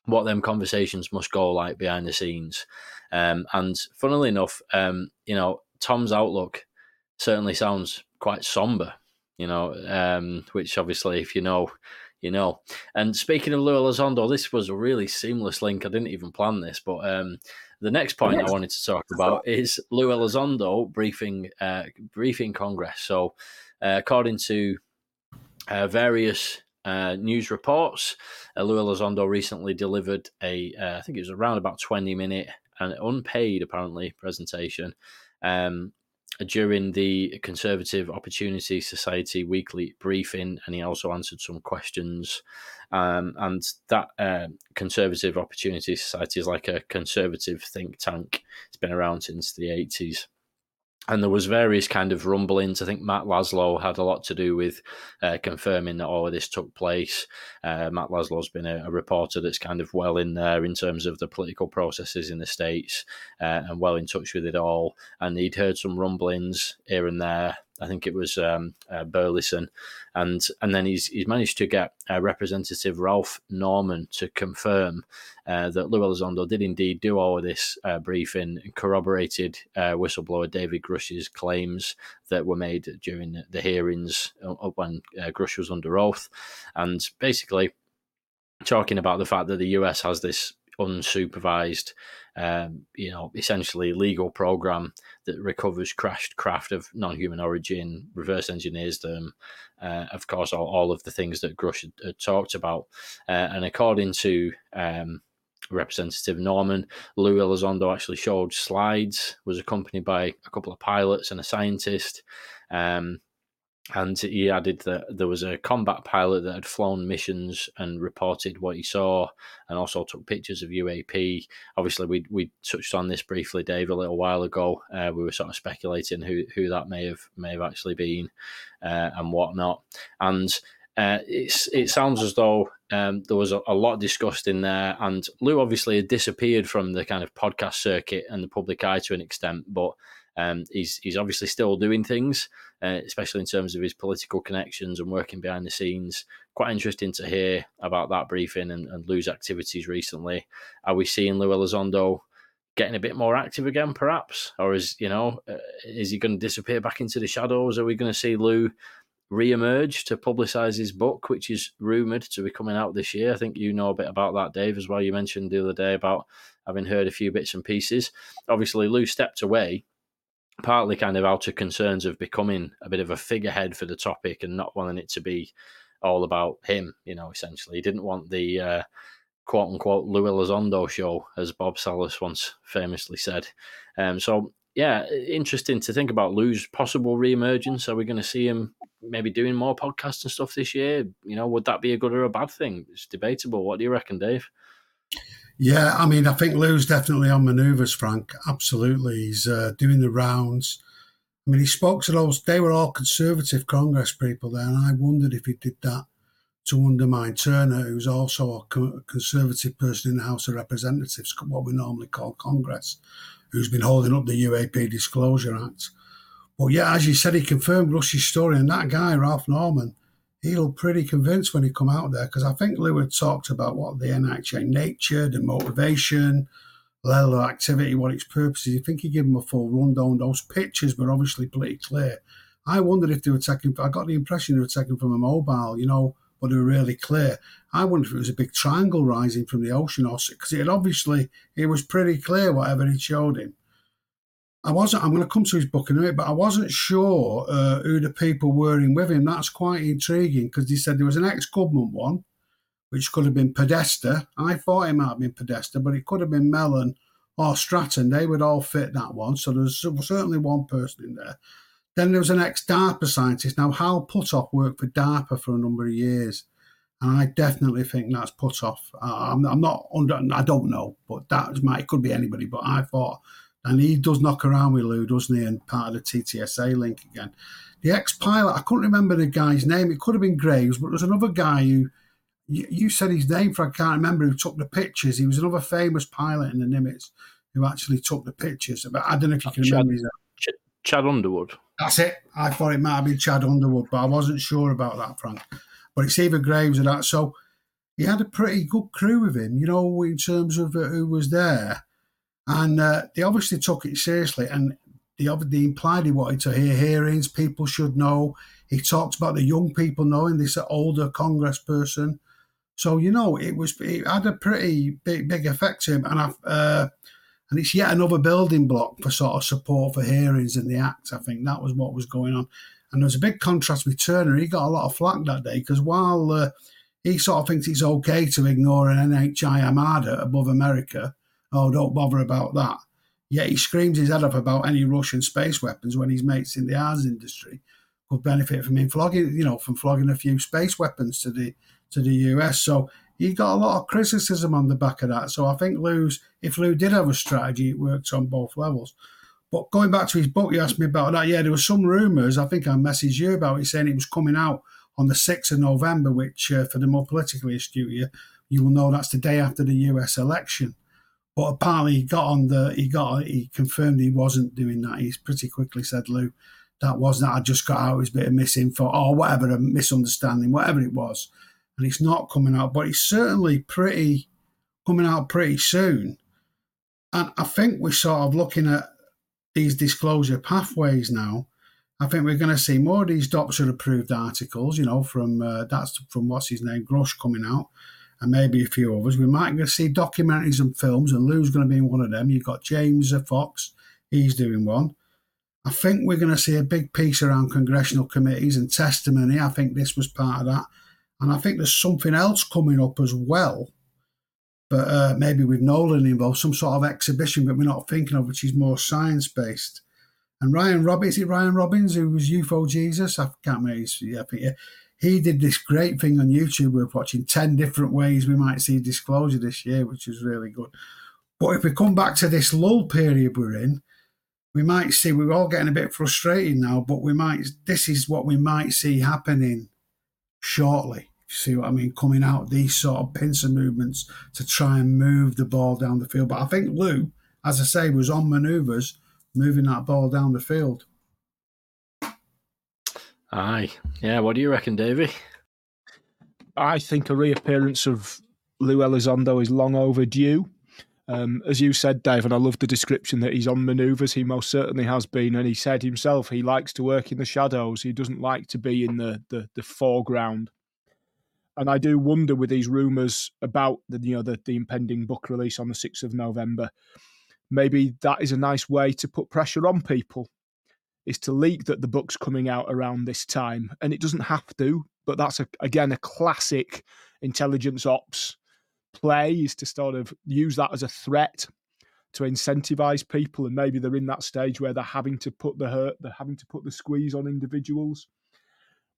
what them conversations must go like behind the scenes. Um, and funnily enough, um, you know, Tom's outlook certainly sounds quite somber, you know, um, which obviously, if you know, you know. And speaking of Lou Elizondo, this was a really seamless link. I didn't even plan this, but um, the next point I wanted to talk about is Lou Elizondo briefing uh, briefing Congress. So, uh, according to uh, various uh, news reports. Uh, Lou Elizondo recently delivered a, uh, I think it was around about 20 minute and unpaid apparently presentation um, during the Conservative Opportunity Society weekly briefing, and he also answered some questions. Um, and that uh, Conservative Opportunity Society is like a conservative think tank. It's been around since the 80s and there was various kind of rumblings. I think Matt Laslo had a lot to do with uh, confirming that all of this took place. Uh, Matt Laslo's been a, a, reporter that's kind of well in there in terms of the political processes in the states uh, and well in touch with it all. And he'd heard some rumblings here and there I think it was um, uh, Burlison, and and then he's he's managed to get uh, Representative Ralph Norman to confirm uh, that Lou Elizondo did indeed do all of this uh, briefing, and corroborated uh, whistleblower David Grusch's claims that were made during the, hearings uh, when Grusch was under oath, and basically talking about the fact that the US has this unsupervised, um, you know, essentially legal program that recovers crashed craft of non-human origin, reverse engineers them, uh, of course, all, all, of the things that Grusch had, had talked about. Uh, and according to um, Representative Norman, Lou Elizondo actually showed slides, was accompanied by a couple of pilots and a scientist. Um, and he added that there was a combat pilot that had flown missions and reported what he saw, and also took pictures of UAP. Obviously, we we touched on this briefly, Dave, a little while ago. Uh, we were sort of speculating who who that may have may have actually been, uh, and whatnot. And uh, it's it sounds as though um, there was a, a, lot discussed in there, and Lou obviously had disappeared from the kind of podcast circuit and the public eye to an extent, but um, he's he's obviously still doing things, uh, especially in terms of his political connections and working behind the scenes. Quite interesting to hear about that briefing and, and Lou's activities recently. Are we seeing Lou Elizondo getting a bit more active again, perhaps, or is you know uh, is he going to disappear back into the shadows? Are we going to see Lou? re-emerge to publicise his book, which is rumoured to be coming out this year. I think you know a bit about that, Dave, as well. You mentioned the other day about having heard a few bits and pieces. Obviously, Lou stepped away partly kind of out of concerns of becoming a bit of a figurehead for the topic and not wanting it to be all about him, you know, essentially. He didn't want the uh, quote unquote Lou Elizondo show, as Bob Salas once famously said. Um, so, yeah, interesting to think about Lou's possible re-emergence. Are we going to see him maybe doing more podcasts and stuff this year? You know, would that be a good or a bad thing? It's debatable. What do you reckon, Dave? Yeah, I mean, I think Lou's definitely on manoeuvres, Frank. Absolutely. He's uh, doing the rounds. I mean, he spoke to those, they were all conservative Congress people there, and I wondered if he did that to undermine Turner, who's also a conservative person in the House of Representatives, what we normally call Congress, who's been holding up the UAP Disclosure Act. But yeah, as you said, he confirmed Grusch's story, and that guy, Ralph Norman, he looked pretty convinced when he come out there because I think Lou had talked about what the NHI nature, the motivation, level of activity, what its purpose purposes. You think he gave him a full rundown. Those pictures were obviously pretty clear. I wondered if they were taken. I got the impression they were taken from a mobile, you know, but they were really clear. I wondered if it was a big triangle rising from the ocean or because it obviously it was pretty clear whatever he showed him. I wasn't. I'm going to come to his book in a minute, but I wasn't sure uh, who the people were in with him. That's quite intriguing because he said there was an ex-government one, which could have been Podesta. I thought it might have been Podesta, but it could have been Mellon or Stratton. They would all fit that one. So there's certainly one person in there. Then there was an ex-DARPA scientist. Now Hal Puthoff worked for DARPA for a number of years, and I definitely think that's Puthoff. I'm, I'm not under. I don't know, but that might could be anybody. But I thought and he does knock around with Lou, doesn't he? And part of the TTSA link again. The ex pilot, I couldn't remember the guy's name. It could have been Graves, but there's another guy who you, you, said his name for I can't remember who took the pictures. He was another famous pilot in the Nimitz who actually took the pictures. But I don't know if you can Chad, remember his name. Ch- Chad Underwood. That's it. I thought it might have been Chad Underwood, but I wasn't sure about that, Frank. But it's either Graves or that. So he had a pretty good crew with him, you know, in terms of uh, who was there. And uh, they obviously took it seriously. And they, they implied he wanted to hear hearings. People should know. He talked about the young people knowing this older Congress person. So you know, it was it had a pretty big big effect to him, and I uh, and it's yet another building block for sort of support for hearings in the act. I think that was what was going on, and there was a big contrast with Turner. He got a lot of flack that day because while uh, he sort of thinks it's okay to ignore an NHI Armada above America, oh, don't bother about that. Yet he screams his head off about any Russian space weapons when his mates in the arms industry could benefit from him flogging, you know, from flogging a few space weapons to the to the US. So he got a lot of criticism on the back of that. So I think Lou's, if Lou did have a strategy, it worked on both levels. But going back to his book, you asked me about that. Yeah, there were some rumours. I think I messaged you about it, saying it was coming out on the 6th of November, which uh, for the more politically astute you, you will know that's the day after the US election. But apparently he got on the he got he confirmed he wasn't doing that. He's pretty quickly said, Lou, that wasn't I just got out his bit of misinfo or whatever, a misunderstanding, whatever it was. And it's not coming out, but it's certainly pretty coming out pretty soon. And I think we're sort of looking at these disclosure pathways now. I think we're going to see more of these doctor approved articles, you know, from uh, that's from what's his name, Grusch coming out and maybe a few others. We might to see documentaries and films, and Lou's going to be in one of them. You've got James Fox, he's doing one. I think we're going to see a big piece around congressional committees and testimony. I think this was part of that. And I think there's something else coming up as well, but uh, maybe with Nolan involved, some sort of exhibition that we're not thinking of, which is more science based. And Ryan Robbins, is it Ryan Robbins who was UFO Jesus? I can't remember. Think, yeah he did this great thing on YouTube. We're watching 10 different ways we might see disclosure this year, which is really good. But if we come back to this lull period we're in, we might see we're all getting a bit frustrated now, but we might this is what we might see happening shortly. See what I mean? Coming out these sort of pincer movements to try and move the ball down the field. But I think Lou, as I say, was on manoeuvres moving that ball down the field. Aye. Yeah, what do you reckon, Davey? I think a reappearance of Lou Elizondo is long overdue. Um, as you said, Dave, and I love the description that he's on manoeuvres. He most certainly has been, and he said himself he likes to work in the shadows. He doesn't like to be in the the, the foreground. And I do wonder with these rumours about the you know the, the impending book release on the sixth of November, maybe that is a nice way to put pressure on people is to leak that the book's coming out around this time, and it doesn't have to. But that's a, again a classic intelligence ops play is to sort of use that as a threat to incentivize people, and maybe they're in that stage where they're having to put the hurt, they're having to put the squeeze on individuals.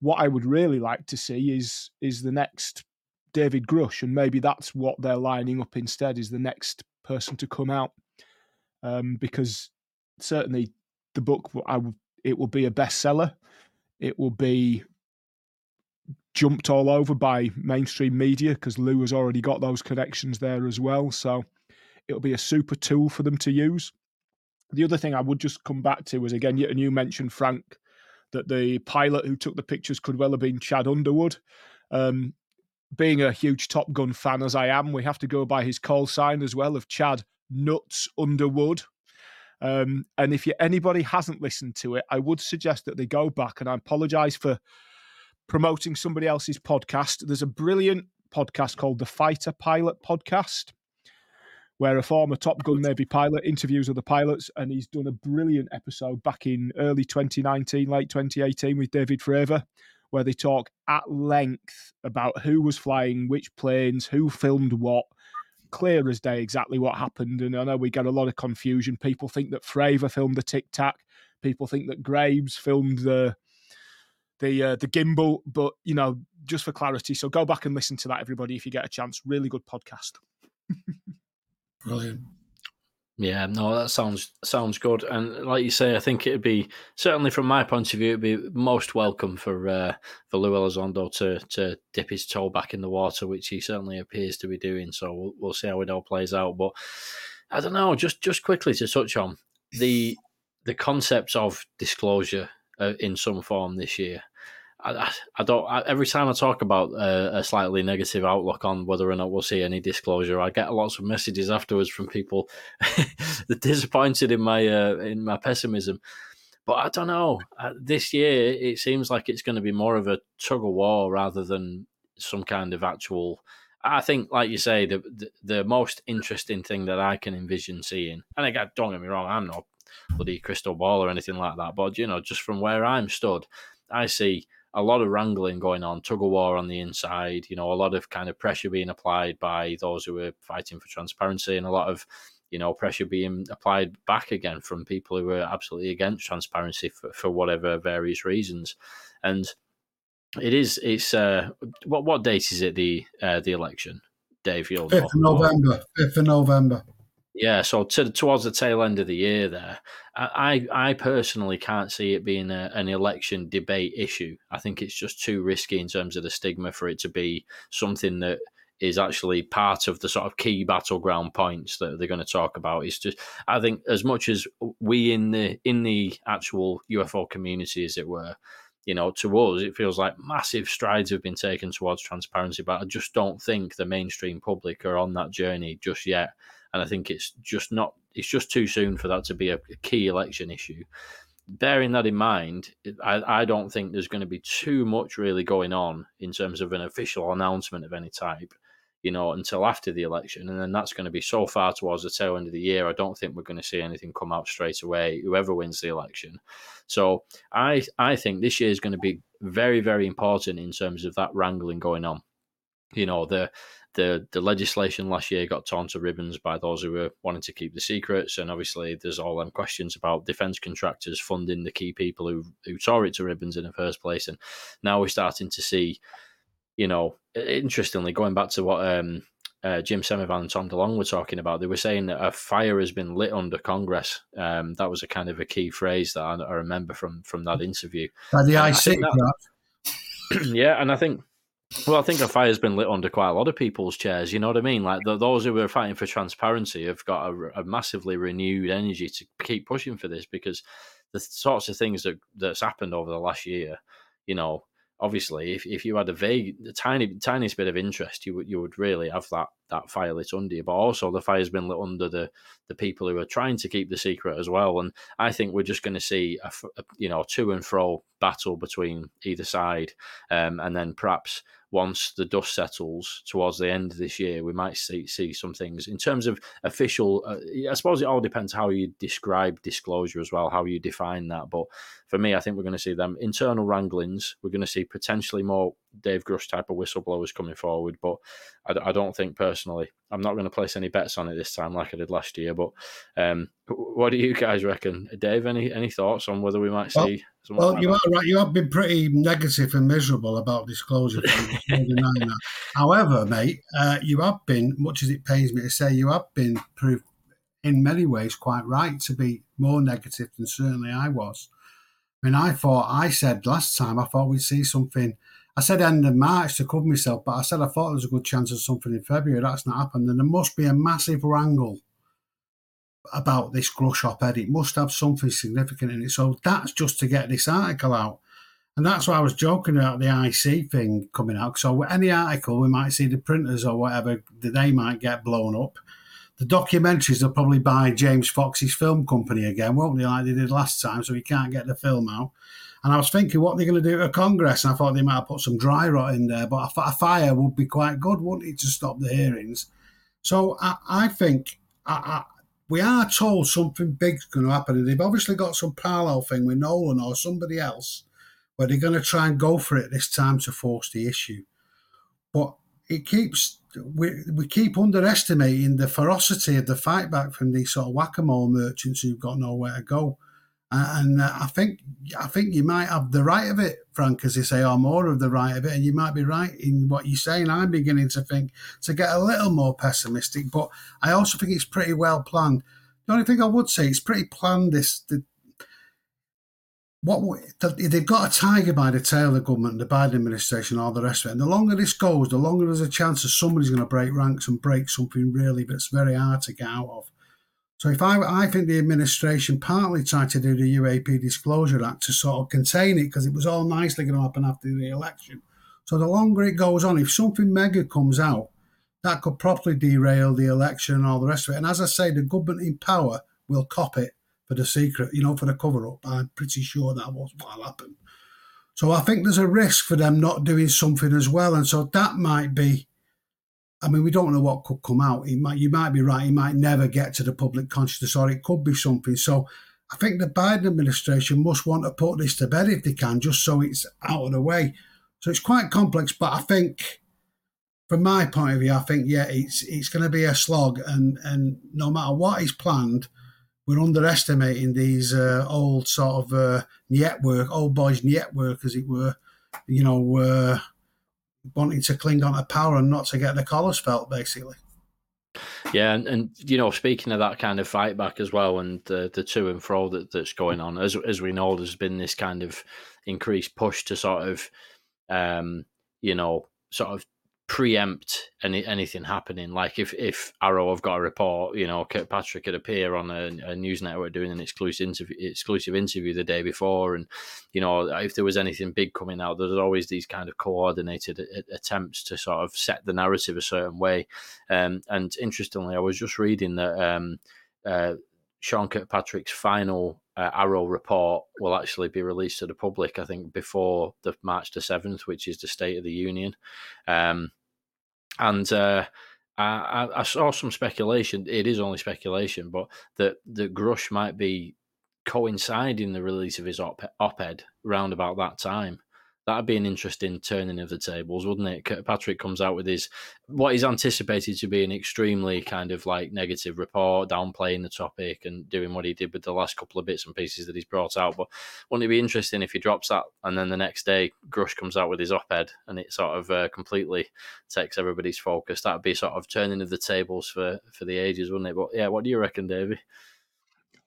What I would really like to see is is the next David Grusch, and maybe that's what they're lining up instead is the next person to come out, um, because certainly the book I, it will be a bestseller. It will be jumped all over by mainstream media because Lou has already got those connections there as well. So it'll be a super tool for them to use. The other thing I would just come back to was again, and you mentioned Frank that the pilot who took the pictures could well have been Chad Underwood. Um, being a huge Top Gun fan as I am, we have to go by his call sign as well of Chad Nuts Underwood. Um, and if you, anybody hasn't listened to it, I would suggest that they go back. And I apologise for promoting somebody else's podcast. There's a brilliant podcast called the Fighter Pilot Podcast, where a former Top Gun Navy pilot interviews other pilots, and he's done a brilliant episode back in early 2019, late 2018 with David Fravor, where they talk at length about who was flying which planes, who filmed what. Clear as day exactly what happened. And I know we get a lot of confusion. People think that Fravor filmed the Tic Tac. People think that Graves filmed the the uh, the gimbal. But you know, just for clarity, so go back and listen to that, everybody, if you get a chance. Really good podcast. Brilliant. Yeah, no, that sounds sounds good. And like you say, I think it'd be certainly from my point of view, it'd be most welcome for uh, for Lou Elizondo to to dip his toe back in the water, which he certainly appears to be doing. So we'll, we'll see how it all plays out. But I don't know. Just just quickly to touch on the the concept of disclosure uh, in some form this year. I, I don't. I, every time I talk about uh, a slightly negative outlook on whether or not we'll see any disclosure, I get lots of messages afterwards from people <laughs> that disappointed in my uh, in my pessimism. But I don't know. Uh, this year, it seems like it's going to be more of a tug of war rather than some kind of actual. I think, like you say, the, the, the most interesting thing that I can envision seeing, and again, don't get me wrong, I'm not bloody crystal ball or anything like that, but you know, just from where I'm stood, I see a lot of wrangling going on, tug of war on the inside, you know, a lot of kind of pressure being applied by those who are fighting for transparency and a lot of, you know, pressure being applied back again from people who are absolutely against transparency for, for whatever various reasons. And it is, it's, uh, what, what date is it, the, uh, the election? Dave, you'll 5th of November. 5th of November. Yeah, so to, towards the tail end of the year, there, I I personally can't see it being a, an election debate issue. I think it's just too risky in terms of the stigma for it to be something that is actually part of the sort of key battleground points that they're going to talk about. It's just I think as much as we in the in the actual UFO community, as it were, you know, to us it feels like massive strides have been taken towards transparency, but I just don't think the mainstream public are on that journey just yet and I think it's just not it's just too soon for that to be a, key election issue. Bearing that in mind, I, I don't think there's going to be too much really going on in terms of an official announcement of any type, you know, until after the election, and then that's going to be so far towards the tail end of the year. I don't think we're going to see anything come out straight away. Whoever wins the election, so I I think this year is going to be very very important in terms of that wrangling going on. You know the the the legislation last year got torn to ribbons by those who were wanting to keep the secrets, and obviously there's all them questions about defence contractors funding the key people who who tore it to ribbons in the first place, and now we're starting to see, you know, interestingly going back to what um, uh, Jim Semivan and Tom DeLonge were talking about. They were saying that a fire has been lit under Congress. Um, that was a kind of a key phrase that I, I remember from from that interview. By the IC, <clears throat> yeah, and I think well, I think a fire's been lit under quite a lot of people's chairs. You know what I mean? Like the, those who are fighting for transparency have got a, a, massively renewed energy to keep pushing for this because the sorts of things that that's happened over the last year, you know, obviously, if, if you had a vague, a tiny, tiniest bit of interest, you would you would really have that that fire lit under you. But also, the fire's been lit under the the people who are trying to keep the secret as well. And I think we're just going to see a, a, you know to and fro battle between either side, um, and then perhaps once the dust settles towards the end of this year, we might see see some things in terms of official. Uh, I suppose it all depends how you describe disclosure as well, how you define that. But for me, I think we're going to see them internal wranglings. We're going to see potentially more Dave Grusch type of whistleblowers coming forward, but I, I don't think personally. I'm not going to place any bets on it this time like I did last year. But um, what do you guys reckon, Dave? Any any thoughts on whether we might see? Well, well you are right. You have been pretty negative and miserable about disclosure. <laughs> However, mate, uh, you have been, much as it pains me to say, you have been proved in many ways quite right to be more negative than certainly I was. I mean, I thought I said last time I thought we'd see something I said end of March to cover myself, but I said I thought there was a good chance of something in February. That's not happened. And there must be a massive wrangle about this Grusch op ed. It must have something significant in it. So that's just to get this article out. And that's why I was joking about the IC thing coming out. So any article, we might see the printers or whatever, they might get blown up. The documentaries are probably by James Fox's film company again, won't they, like they did last time, so we can't get the film out. And I was thinking, what are they going to do at Congress? And I thought they might have put some dry rot in there, but a, fire would be quite good, wouldn't it, to stop the hearings? So I, I think I, I, we are told something big's going to happen, and they've obviously got some parallel thing with Nolan or somebody else where they're going to try and go for it this time to force the issue. But it keeps we, we keep underestimating the ferocity of the fight back from these sort of whack-a-mole merchants who've got nowhere to go. And uh, I think I think you might have the right of it, Frank, as you say, or more of the right of it, and you might be right in what you're saying. I'm beginning to think to get a little more pessimistic, but I also think it's pretty well planned. The only thing I would say it's pretty planned. This the, what they've got a tiger by the tail, the government, the Biden administration, all the rest of it. And the longer this goes, the longer there's a chance that somebody's going to break ranks and break something really that's very hard to get out of. So if I, I think the administration partly tried to do the UAP Disclosure Act to sort of contain it because it was all nicely going to happen after the election. So the longer it goes on, if something mega comes out, that could properly derail the election and all the rest of it. And as I say, the government in power will cop it for the secret, you know, for the cover up. I'm pretty sure that was what'll happen. So I think there's a risk for them not doing something as well. And so that might be I mean, we don't know what could come out. It might, you might be right. He might never get to the public consciousness, or it could be something. So, I think the Biden administration must want to put this to bed if they can, just so it's out of the way. So it's quite complex, but I think, from my point of view, I think yeah, it's it's going to be a slog, and and no matter what is planned, we're underestimating these uh, old sort of uh, network, old boys network, as it were. You know, uh, wanting to cling on to power and not to get the collars felt, basically. Yeah, and, and you know, speaking of that kind of fight back as well, and the the to and fro that, that's going on, as as we know, there's been this kind of increased push to sort of, um, you know, sort of preempt any anything happening. Like if if AARO have got a report, you know, Kirkpatrick could appear on a, a, news network doing an exclusive interview, exclusive interview the day before, and you know, if there was anything big coming out, there's always these kind of coordinated attempts to sort of set the narrative a certain way. Um, and interestingly, I was just reading that. Um, uh, Sean Kirkpatrick's final uh, AARO report will actually be released to the public, I think, before the March the 7th, which is the State of the Union. Um, and uh, I, I, saw some speculation. It is only speculation, but that that Grusch might be coinciding the release of his op- op-ed around about that time that'd be an interesting turning of the tables, wouldn't it? Patrick comes out with his what is anticipated to be an extremely kind of like negative report, downplaying the topic and doing what he did with the last couple of bits and pieces that he's brought out. But wouldn't it be interesting if he drops that and then the next day Grusch comes out with his op-ed and it sort of uh, completely takes everybody's focus? That'd be sort of turning of the tables for for the ages, wouldn't it? But yeah, what do you reckon, Davey?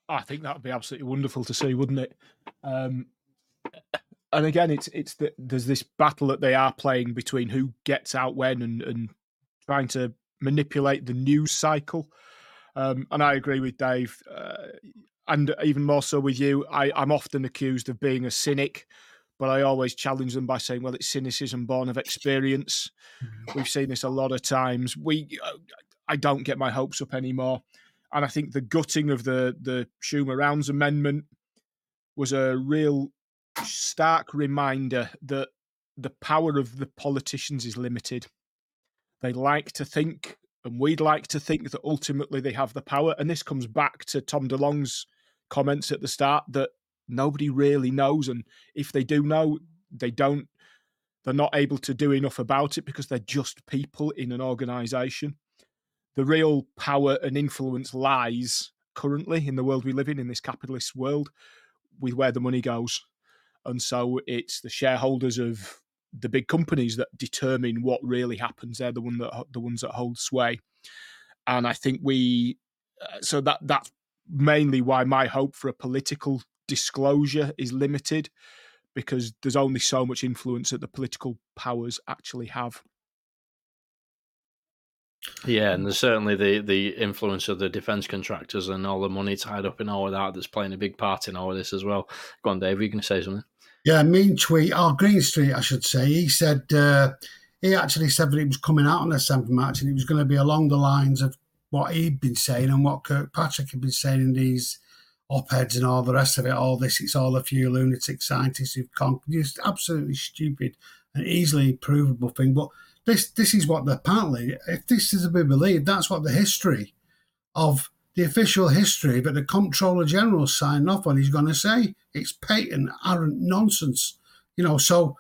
I think that would be absolutely wonderful to see, wouldn't it? Um, and again, it's it's that there's this battle that they are playing between who gets out when and and trying to manipulate the news cycle. Um, and I agree with Dave, uh, and even more so with you. I, I'm often accused of being a cynic, but I always challenge them by saying, "Well, it's cynicism born of experience." Mm-hmm. We've seen this a lot of times. We, I don't get my hopes up anymore, and I think the gutting of the the Schumer Rounds amendment was a real stark reminder that the power of the politicians is limited. They like to think, and we'd like to think that ultimately they have the power. And this comes back to Tom DeLonge's comments at the start that nobody really knows. And if they do know, they don't, they're not able to do enough about it because they're just people in an organization. The real power and influence lies currently in the world we live in, in this capitalist world, with where the money goes and so it's the shareholders of the big companies that determine what really happens. They're the one that the ones that hold sway, and I think we. Uh, so that that's mainly why my hope for a political disclosure is limited, because there's only so much influence that the political powers actually have. Yeah, and there's certainly the the influence of the defence contractors and all the money tied up in all of that that's playing a big part in all of this as well. Go on, Dave, are you going to say something? Yeah, mean tweet, oh, Greenstreet, I should say. He said, uh, he actually said that he was coming out on the 7th March and it was going to be along the lines of what he'd been saying and what Kirkpatrick had been saying in these op eds and all the rest of it. All this, it's all a few lunatic scientists who've conquered. It's absolutely stupid and easily provable thing. But this this is what the apparently, if this is to be believed, that's what the history of the official history that the Comptroller General signed off on He's going to say. It's patent, arrant nonsense. You know, so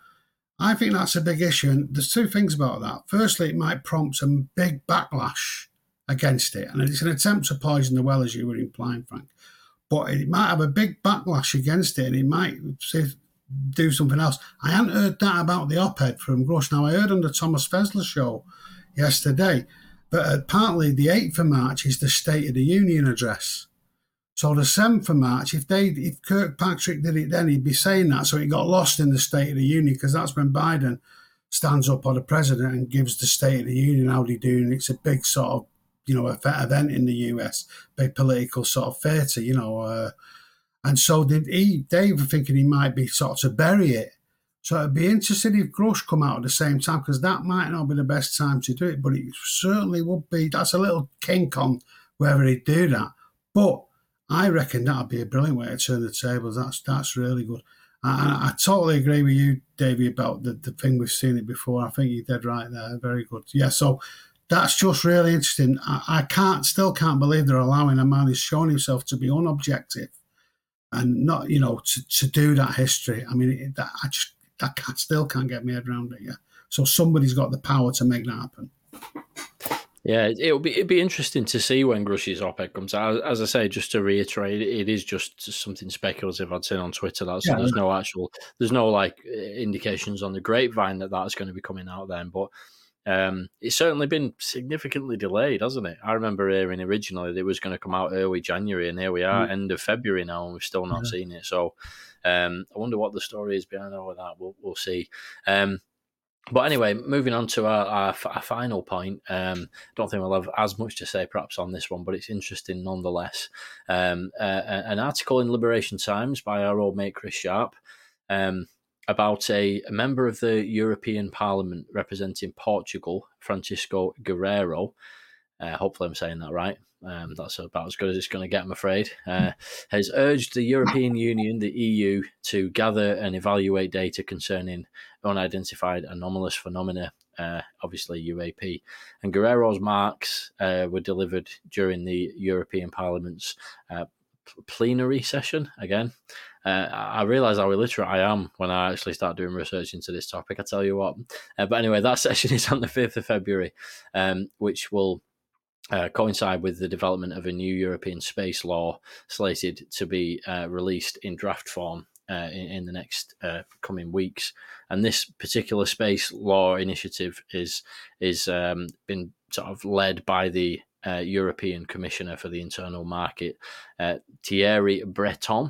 I think that's a big issue. And there's two things about that. Firstly, it might prompt some big backlash against it. And it's an attempt to poison the well, as you were implying, Frank. But it might have a big backlash against it and it might do something else. I hadn't heard that about the op ed from Grusch. Now, I heard on the Thomas Fessler show yesterday that apparently the 8th of March is the State of the Union address. So the 7th of March, if they if Kirkpatrick did it then, he'd be saying that. So it got lost in the State of the Union because that's when Biden stands up on the president and gives the State of the Union how they do. And it's a big sort of, you know, event in the US, big political sort of theatre, you know. Uh, and so did he, they were thinking he might be sort of to bury it. So it'd be interesting if Grusch come out at the same time because that might not be the best time to do it, but it certainly would be. That's a little kink on whether he'd do that. But I reckon that'd be a brilliant way to turn the tables. That's that's really good. I, I totally agree with you, Davey, about the, the thing we've seen it before. I think you did right there. Very good. Yeah, so that's just really interesting. I, I can't still can't believe they're allowing a man who's shown himself to be unobjective and not you know to, to do that history. I mean, that, I just that can't, still can't get my head around it. Yeah, so somebody's got the power to make that happen. Yeah, it'll be it'd be interesting to see when Grusch's op-ed comes out. As I say, just to reiterate, it is just something speculative I'd seen on Twitter. That so yeah, there's no actual, there's no like indications on the grapevine that that's going to be coming out then. But um, it's certainly been significantly delayed, hasn't it? I remember hearing originally that it was going to come out early January, and here we are, mm. end of February now, and we've still not yeah. seen it. So um, I wonder what the story is behind all of that. We'll, we'll see. Um, but anyway, moving on to our, our, our final point. Um, I don't think we'll have as much to say perhaps on this one, but it's interesting nonetheless. Um, uh, an article in Liberation Times by our old mate Chris Sharp. Um, about a, a, member of the European Parliament representing Portugal, Francisco Guerreiro. Uh, hopefully, I'm saying that right. Um, that's about as good as it's going to get, I'm afraid. Uh, <laughs> has urged the European Union, the EU, to gather and evaluate data concerning unidentified anomalous phenomena, uh, obviously UAP. And Guerreiro's marks uh, were delivered during the European Parliament's uh, plenary session again. Uh, I realise how illiterate I am when I actually start doing research into this topic. I tell you what. Uh, but anyway, that <laughs> session is on the fifth of February, um, which will. Uh, coincide with the development of a new European space law slated to be uh, released in draft form uh, in, in, the next uh, coming weeks. And this particular space law initiative is is um, been sort of led by the uh, European Commissioner for the Internal Market, uh, Thierry Breton,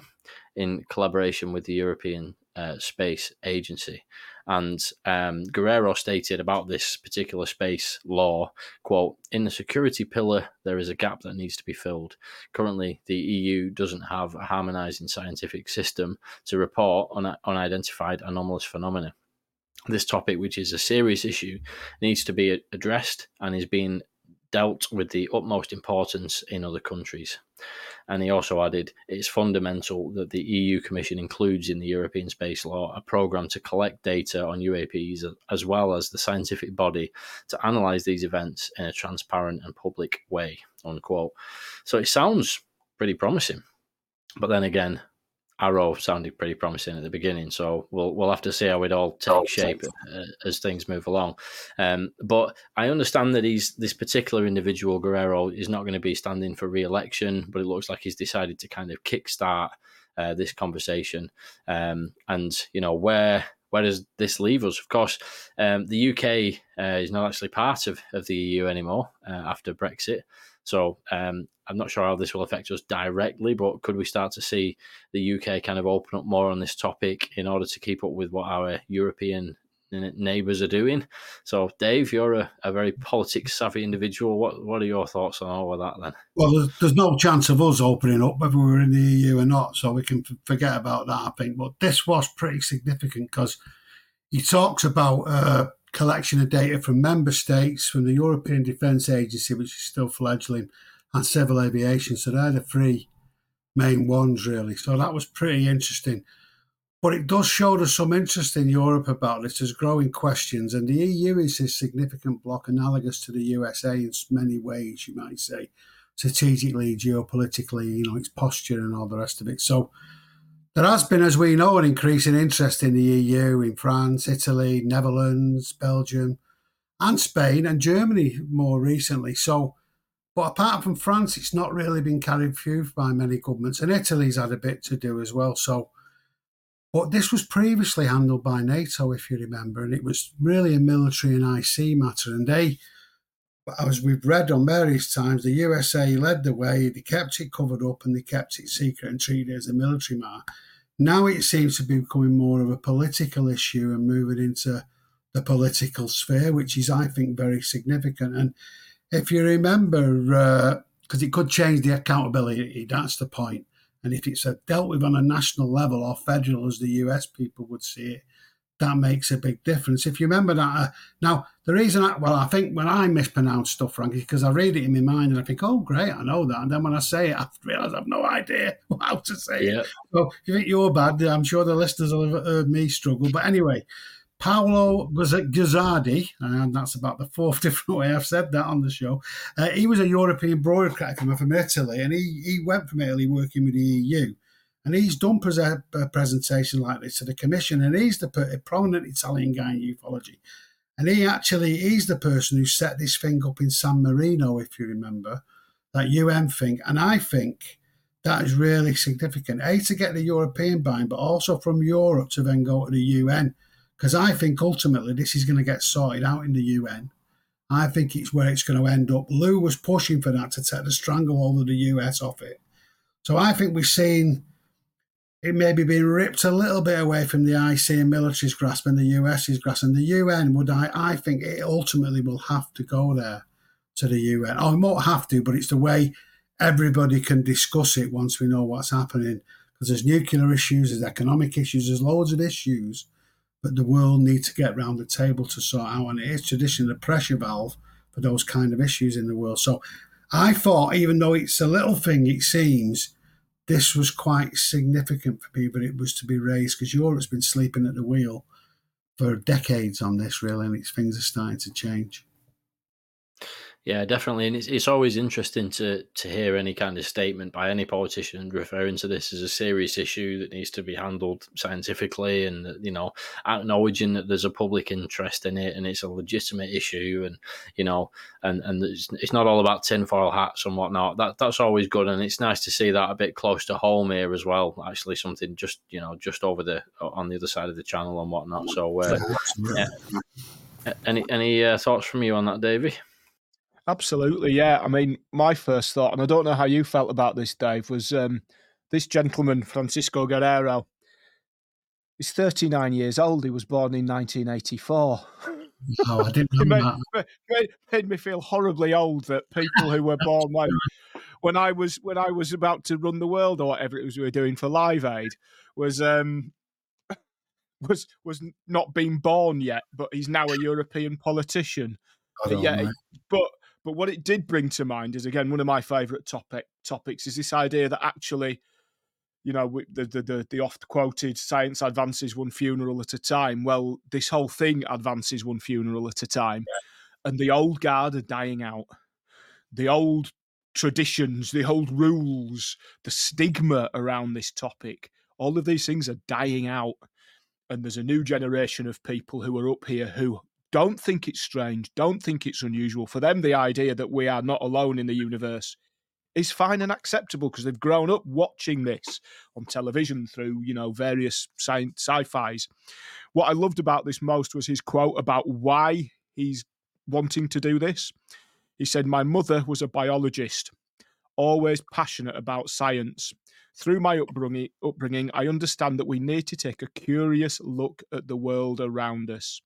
in collaboration with the European uh, Space Agency. And um, Guerreiro stated about this particular space law, quote, in the security pillar, there is a gap that needs to be filled. Currently, the EU doesn't have a harmonizing scientific system to report on unidentified anomalous phenomena. This topic, which is a serious issue, needs to be addressed and is being dealt with the utmost importance in other countries. And he also added, it's fundamental that the EU Commission includes in the European Space Law a programme to collect data on UAPs as well as the scientific body to analyse these events in a transparent and public way, unquote. So it sounds pretty promising. But then again, AARO sounded pretty promising at the beginning, so we'll we'll have to see how it all takes shape uh, as things move along. Um, but I understand that he's this particular individual, Guerreiro is not going to be standing for re-election, but it looks like he's decided to kind of kickstart uh, this conversation. Um, and you know where where does this leave us? Of course, um, the UK uh, is not actually part of, of the EU anymore uh, after Brexit. So um, I'm not sure how this will affect us directly, but could we start to see the UK kind of open up more on this topic in order to keep up with what our European neighbours are doing? So, Dave, you're a, a very politics savvy individual. What what are your thoughts on all of that then? Well, there's, there's no chance of us opening up whether we're in the EU or not, so we can forget about that. I think, but this was pretty significant because he talks about. Uh, collection of data from member states, from the European Defence Agency, which is still fledgling, and civil aviation. So they're the three main ones, really. So that was pretty interesting. But it does show us some interest in Europe about this. There's growing questions, and the EU is a significant bloc analogous to the USA in many ways, you might say, strategically, geopolitically, you know, its posture and all the rest of it. So there has been, as we know, an increasing interest in the EU in France, Italy, Netherlands, Belgium, and Spain and Germany more recently. So, but apart from France, it's not really been carried through by many governments, and Italy's had a bit to do as well. So, but this was previously handled by NATO, if you remember, and it was really a military and IC matter. And they, as we've read on various times, the USA led the way. They kept it covered up and they kept it secret and treated as a military matter. Now it seems to be becoming more of a political issue and moving into the political sphere, which is, I think, very significant. And if you remember, because uh, it could change the accountability, that's the point. And if it's dealt with on a national level or federal, as the US people would see it, that makes a big difference. If you remember that, uh, now the reason, I, well, I think when I mispronounce stuff, Frankie, because I read it in my mind and I think, oh, great, I know that. And then when I say it, I <laughs> realise I've no idea <laughs> how to say yeah. it. So if you think you're bad, I'm sure the listeners will have heard me struggle. But anyway, Paolo Guzzardi, and that's about the fourth <laughs> different way I've said that on the show. Uh, he was a European bureaucrat from Italy, and he, he went from Italy working with the EU and he's done uh, a presentation like this to the commission, and he's the a prominent Italian guy in ufology. And he actually, he's the person who set this thing up in San Marino, if you remember, that UN thing. And I think that is really significant. A, to get the European buy but also from Europe to then go to the UN. Because I think ultimately this is going to get sorted out in the UN. I think it's where it's going to end up. Lue was pushing for that to take the stranglehold of the US off it. So I think we've seen it may be being ripped a little bit away from the IC and military's grasp and the US's grasp. And the UN would, I, I think, it ultimately will have to go there to the UN. Oh, it won't have to, but it's the way everybody can discuss it once we know what's happening. Because there's nuclear issues, there's economic issues, there's loads of issues, but the world needs to get round the table to sort out. And it is traditionally the pressure valve for those kind of issues in the world. So I thought, even though it's a little thing, it seems this was quite significant for me, but it was to be raised because Europe's been sleeping at the wheel for decades on this, really, and its things are starting to change. Yeah, definitely, and it's it's always interesting to to hear any kind of statement by any politician referring to this as a serious issue that needs to be handled scientifically, and you know, acknowledging that there's a public interest in it and it's a legitimate issue, and you know, and and it's, it's not all about tinfoil hats and whatnot. That that's always good, and it's nice to see that a bit close to home here as well. Actually, something just you know just over the on the other side of the channel and whatnot. So, uh, yeah. any any uh, thoughts from you on that, Davey? Absolutely, yeah. I mean, my first thought, and I don't know how you felt about this, Dave, was um, this gentleman, Francisco Guerreiro. He's 39 years old. He was born in 1984. Oh, I didn't <laughs> know made, that. Made, made, me feel horribly old that people who were born when, when I was when I was about to run the world or whatever it was we were doing for Live Aid was um <laughs> was was not being born yet, but he's now a European politician. Yeah, know. but but what it did bring to mind is again one of my favourite topic topics is this idea that actually, you know, the the the, the oft quoted science advances one funeral at a time. Well, this whole thing advances one funeral at a time, yeah. and the old guard are dying out. The old traditions, the old rules, the stigma around this topic, all of these things are dying out. And there's a new generation of people who are up here who don't think it's strange, don't think it's unusual. For them, the idea that we are not alone in the universe is fine and acceptable because they've grown up watching this on television through, you know, various science sci-fis. What I loved about this most was his quote about why he's wanting to do this. He said, My mother was a biologist, always passionate about science. Through my upbringing, upbringing, I understand that we need to take a curious look at the world around us.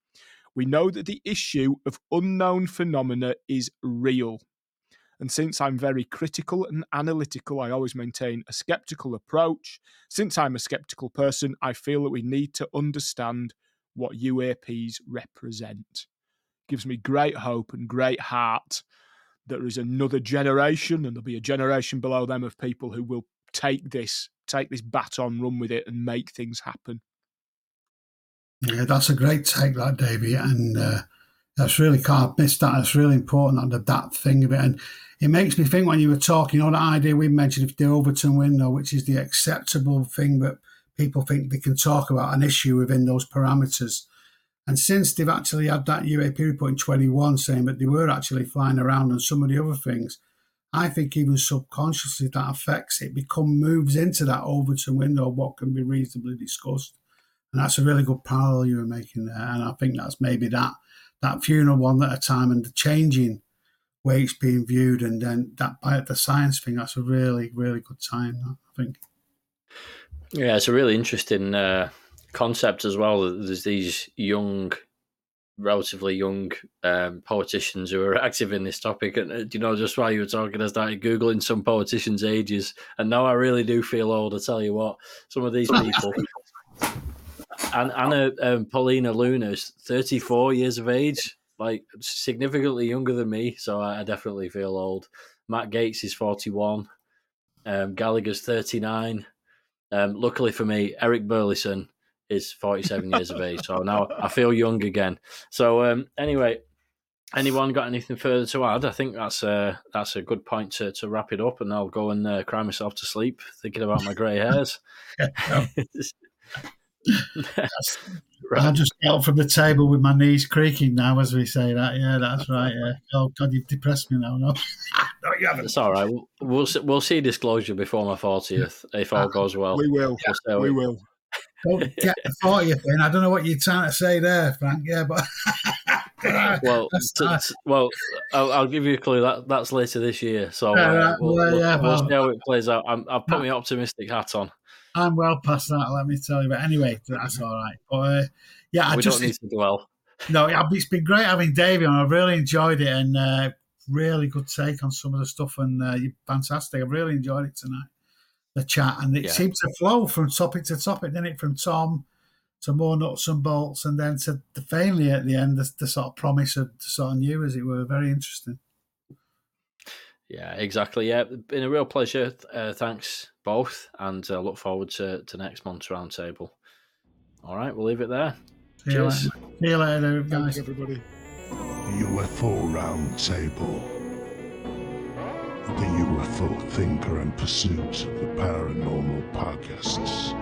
We know that the issue of unknown phenomena is real. And since I'm very critical and analytical, I always maintain a skeptical approach. Since I'm a skeptical person, I feel that we need to understand what UAPs represent. Gives me great hope and great heart that there is another generation, and there'll be a generation below them of people who will take this, take this baton, run with it, and make things happen. Yeah, that's a great take, that Davey, and uh, that's really can't miss that. It's really important that that thing of it, and it makes me think when you were talking, you know, the idea we mentioned of the Overton window, which is the acceptable thing that people think they can talk about an issue within those parameters. And since they've actually had that UAP report in 21 saying that they were actually flying around and some of the other things, I think even subconsciously that affects it, become moves into that Overton window of what can be reasonably discussed. And that's a really good parallel you were making there. And I think that's maybe that that funeral one at a time and the changing way it's being viewed and then that by the science thing, that's a really, really good time, I think. Yeah, it's a really interesting uh, concept as well. There's these young, relatively young um, politicians who are <laughs> active in this topic. And uh, you know, just while you were talking, I started Googling some politicians' ages. And now I really do feel old, I tell you what. Some of these <laughs> people. And Anna um, Paulina Luna's 34 years of age, like significantly younger than me. So I, I definitely feel old. Matt Gaetz is 41. Um, Gallagher's 39. Um, luckily for me, Eric Burlison is 47 years of age. So now I feel young again. So um, anyway, anyone got anything further to add? I think that's a that's a good point to, to wrap it up, and I'll go and uh, cry myself to sleep thinking about my grey hairs. <laughs> <laughs> <laughs> I just get up from the table with my knees creaking now as we say that. Yeah, that's right. Yeah. <laughs> Oh God, you've depressed me now. No, <laughs> no you haven't. It's all right. We'll we'll see, we'll see disclosure before my fortieth if all goes well. We will. We'll we will. Don't get the fortieth in. I don't know what you're trying to say there, Frank. Yeah, but well, t- t- well, I'll, I'll, give you a clue. That that's later this year, so uh, we'll, we'll, we'll, see how it plays out. i have put my optimistic hat on. I'm well past that, let me tell you. But anyway, that's all right. But uh, yeah, I we just don't need to dwell. No, it's been great having Davey on. I've really enjoyed it and uh, really good take on some of the stuff. And uh, you're fantastic. I've really enjoyed it tonight, the chat. And it yeah. seemed to flow from topic to topic, didn't it? From Tom to more nuts and bolts, and then to the finally at the end, the, the sort of promise of sort of new, as it were. Very interesting. Yeah, exactly. Yeah, been a real pleasure. Uh, thanks both, and uh, look forward to, to next month's roundtable. All right, we'll leave it there. See Cheers. You See you later, guys. Thanks, everybody. UFO Roundtable. The UFO Thinker and Pursuit of the Paranormal Podcasts.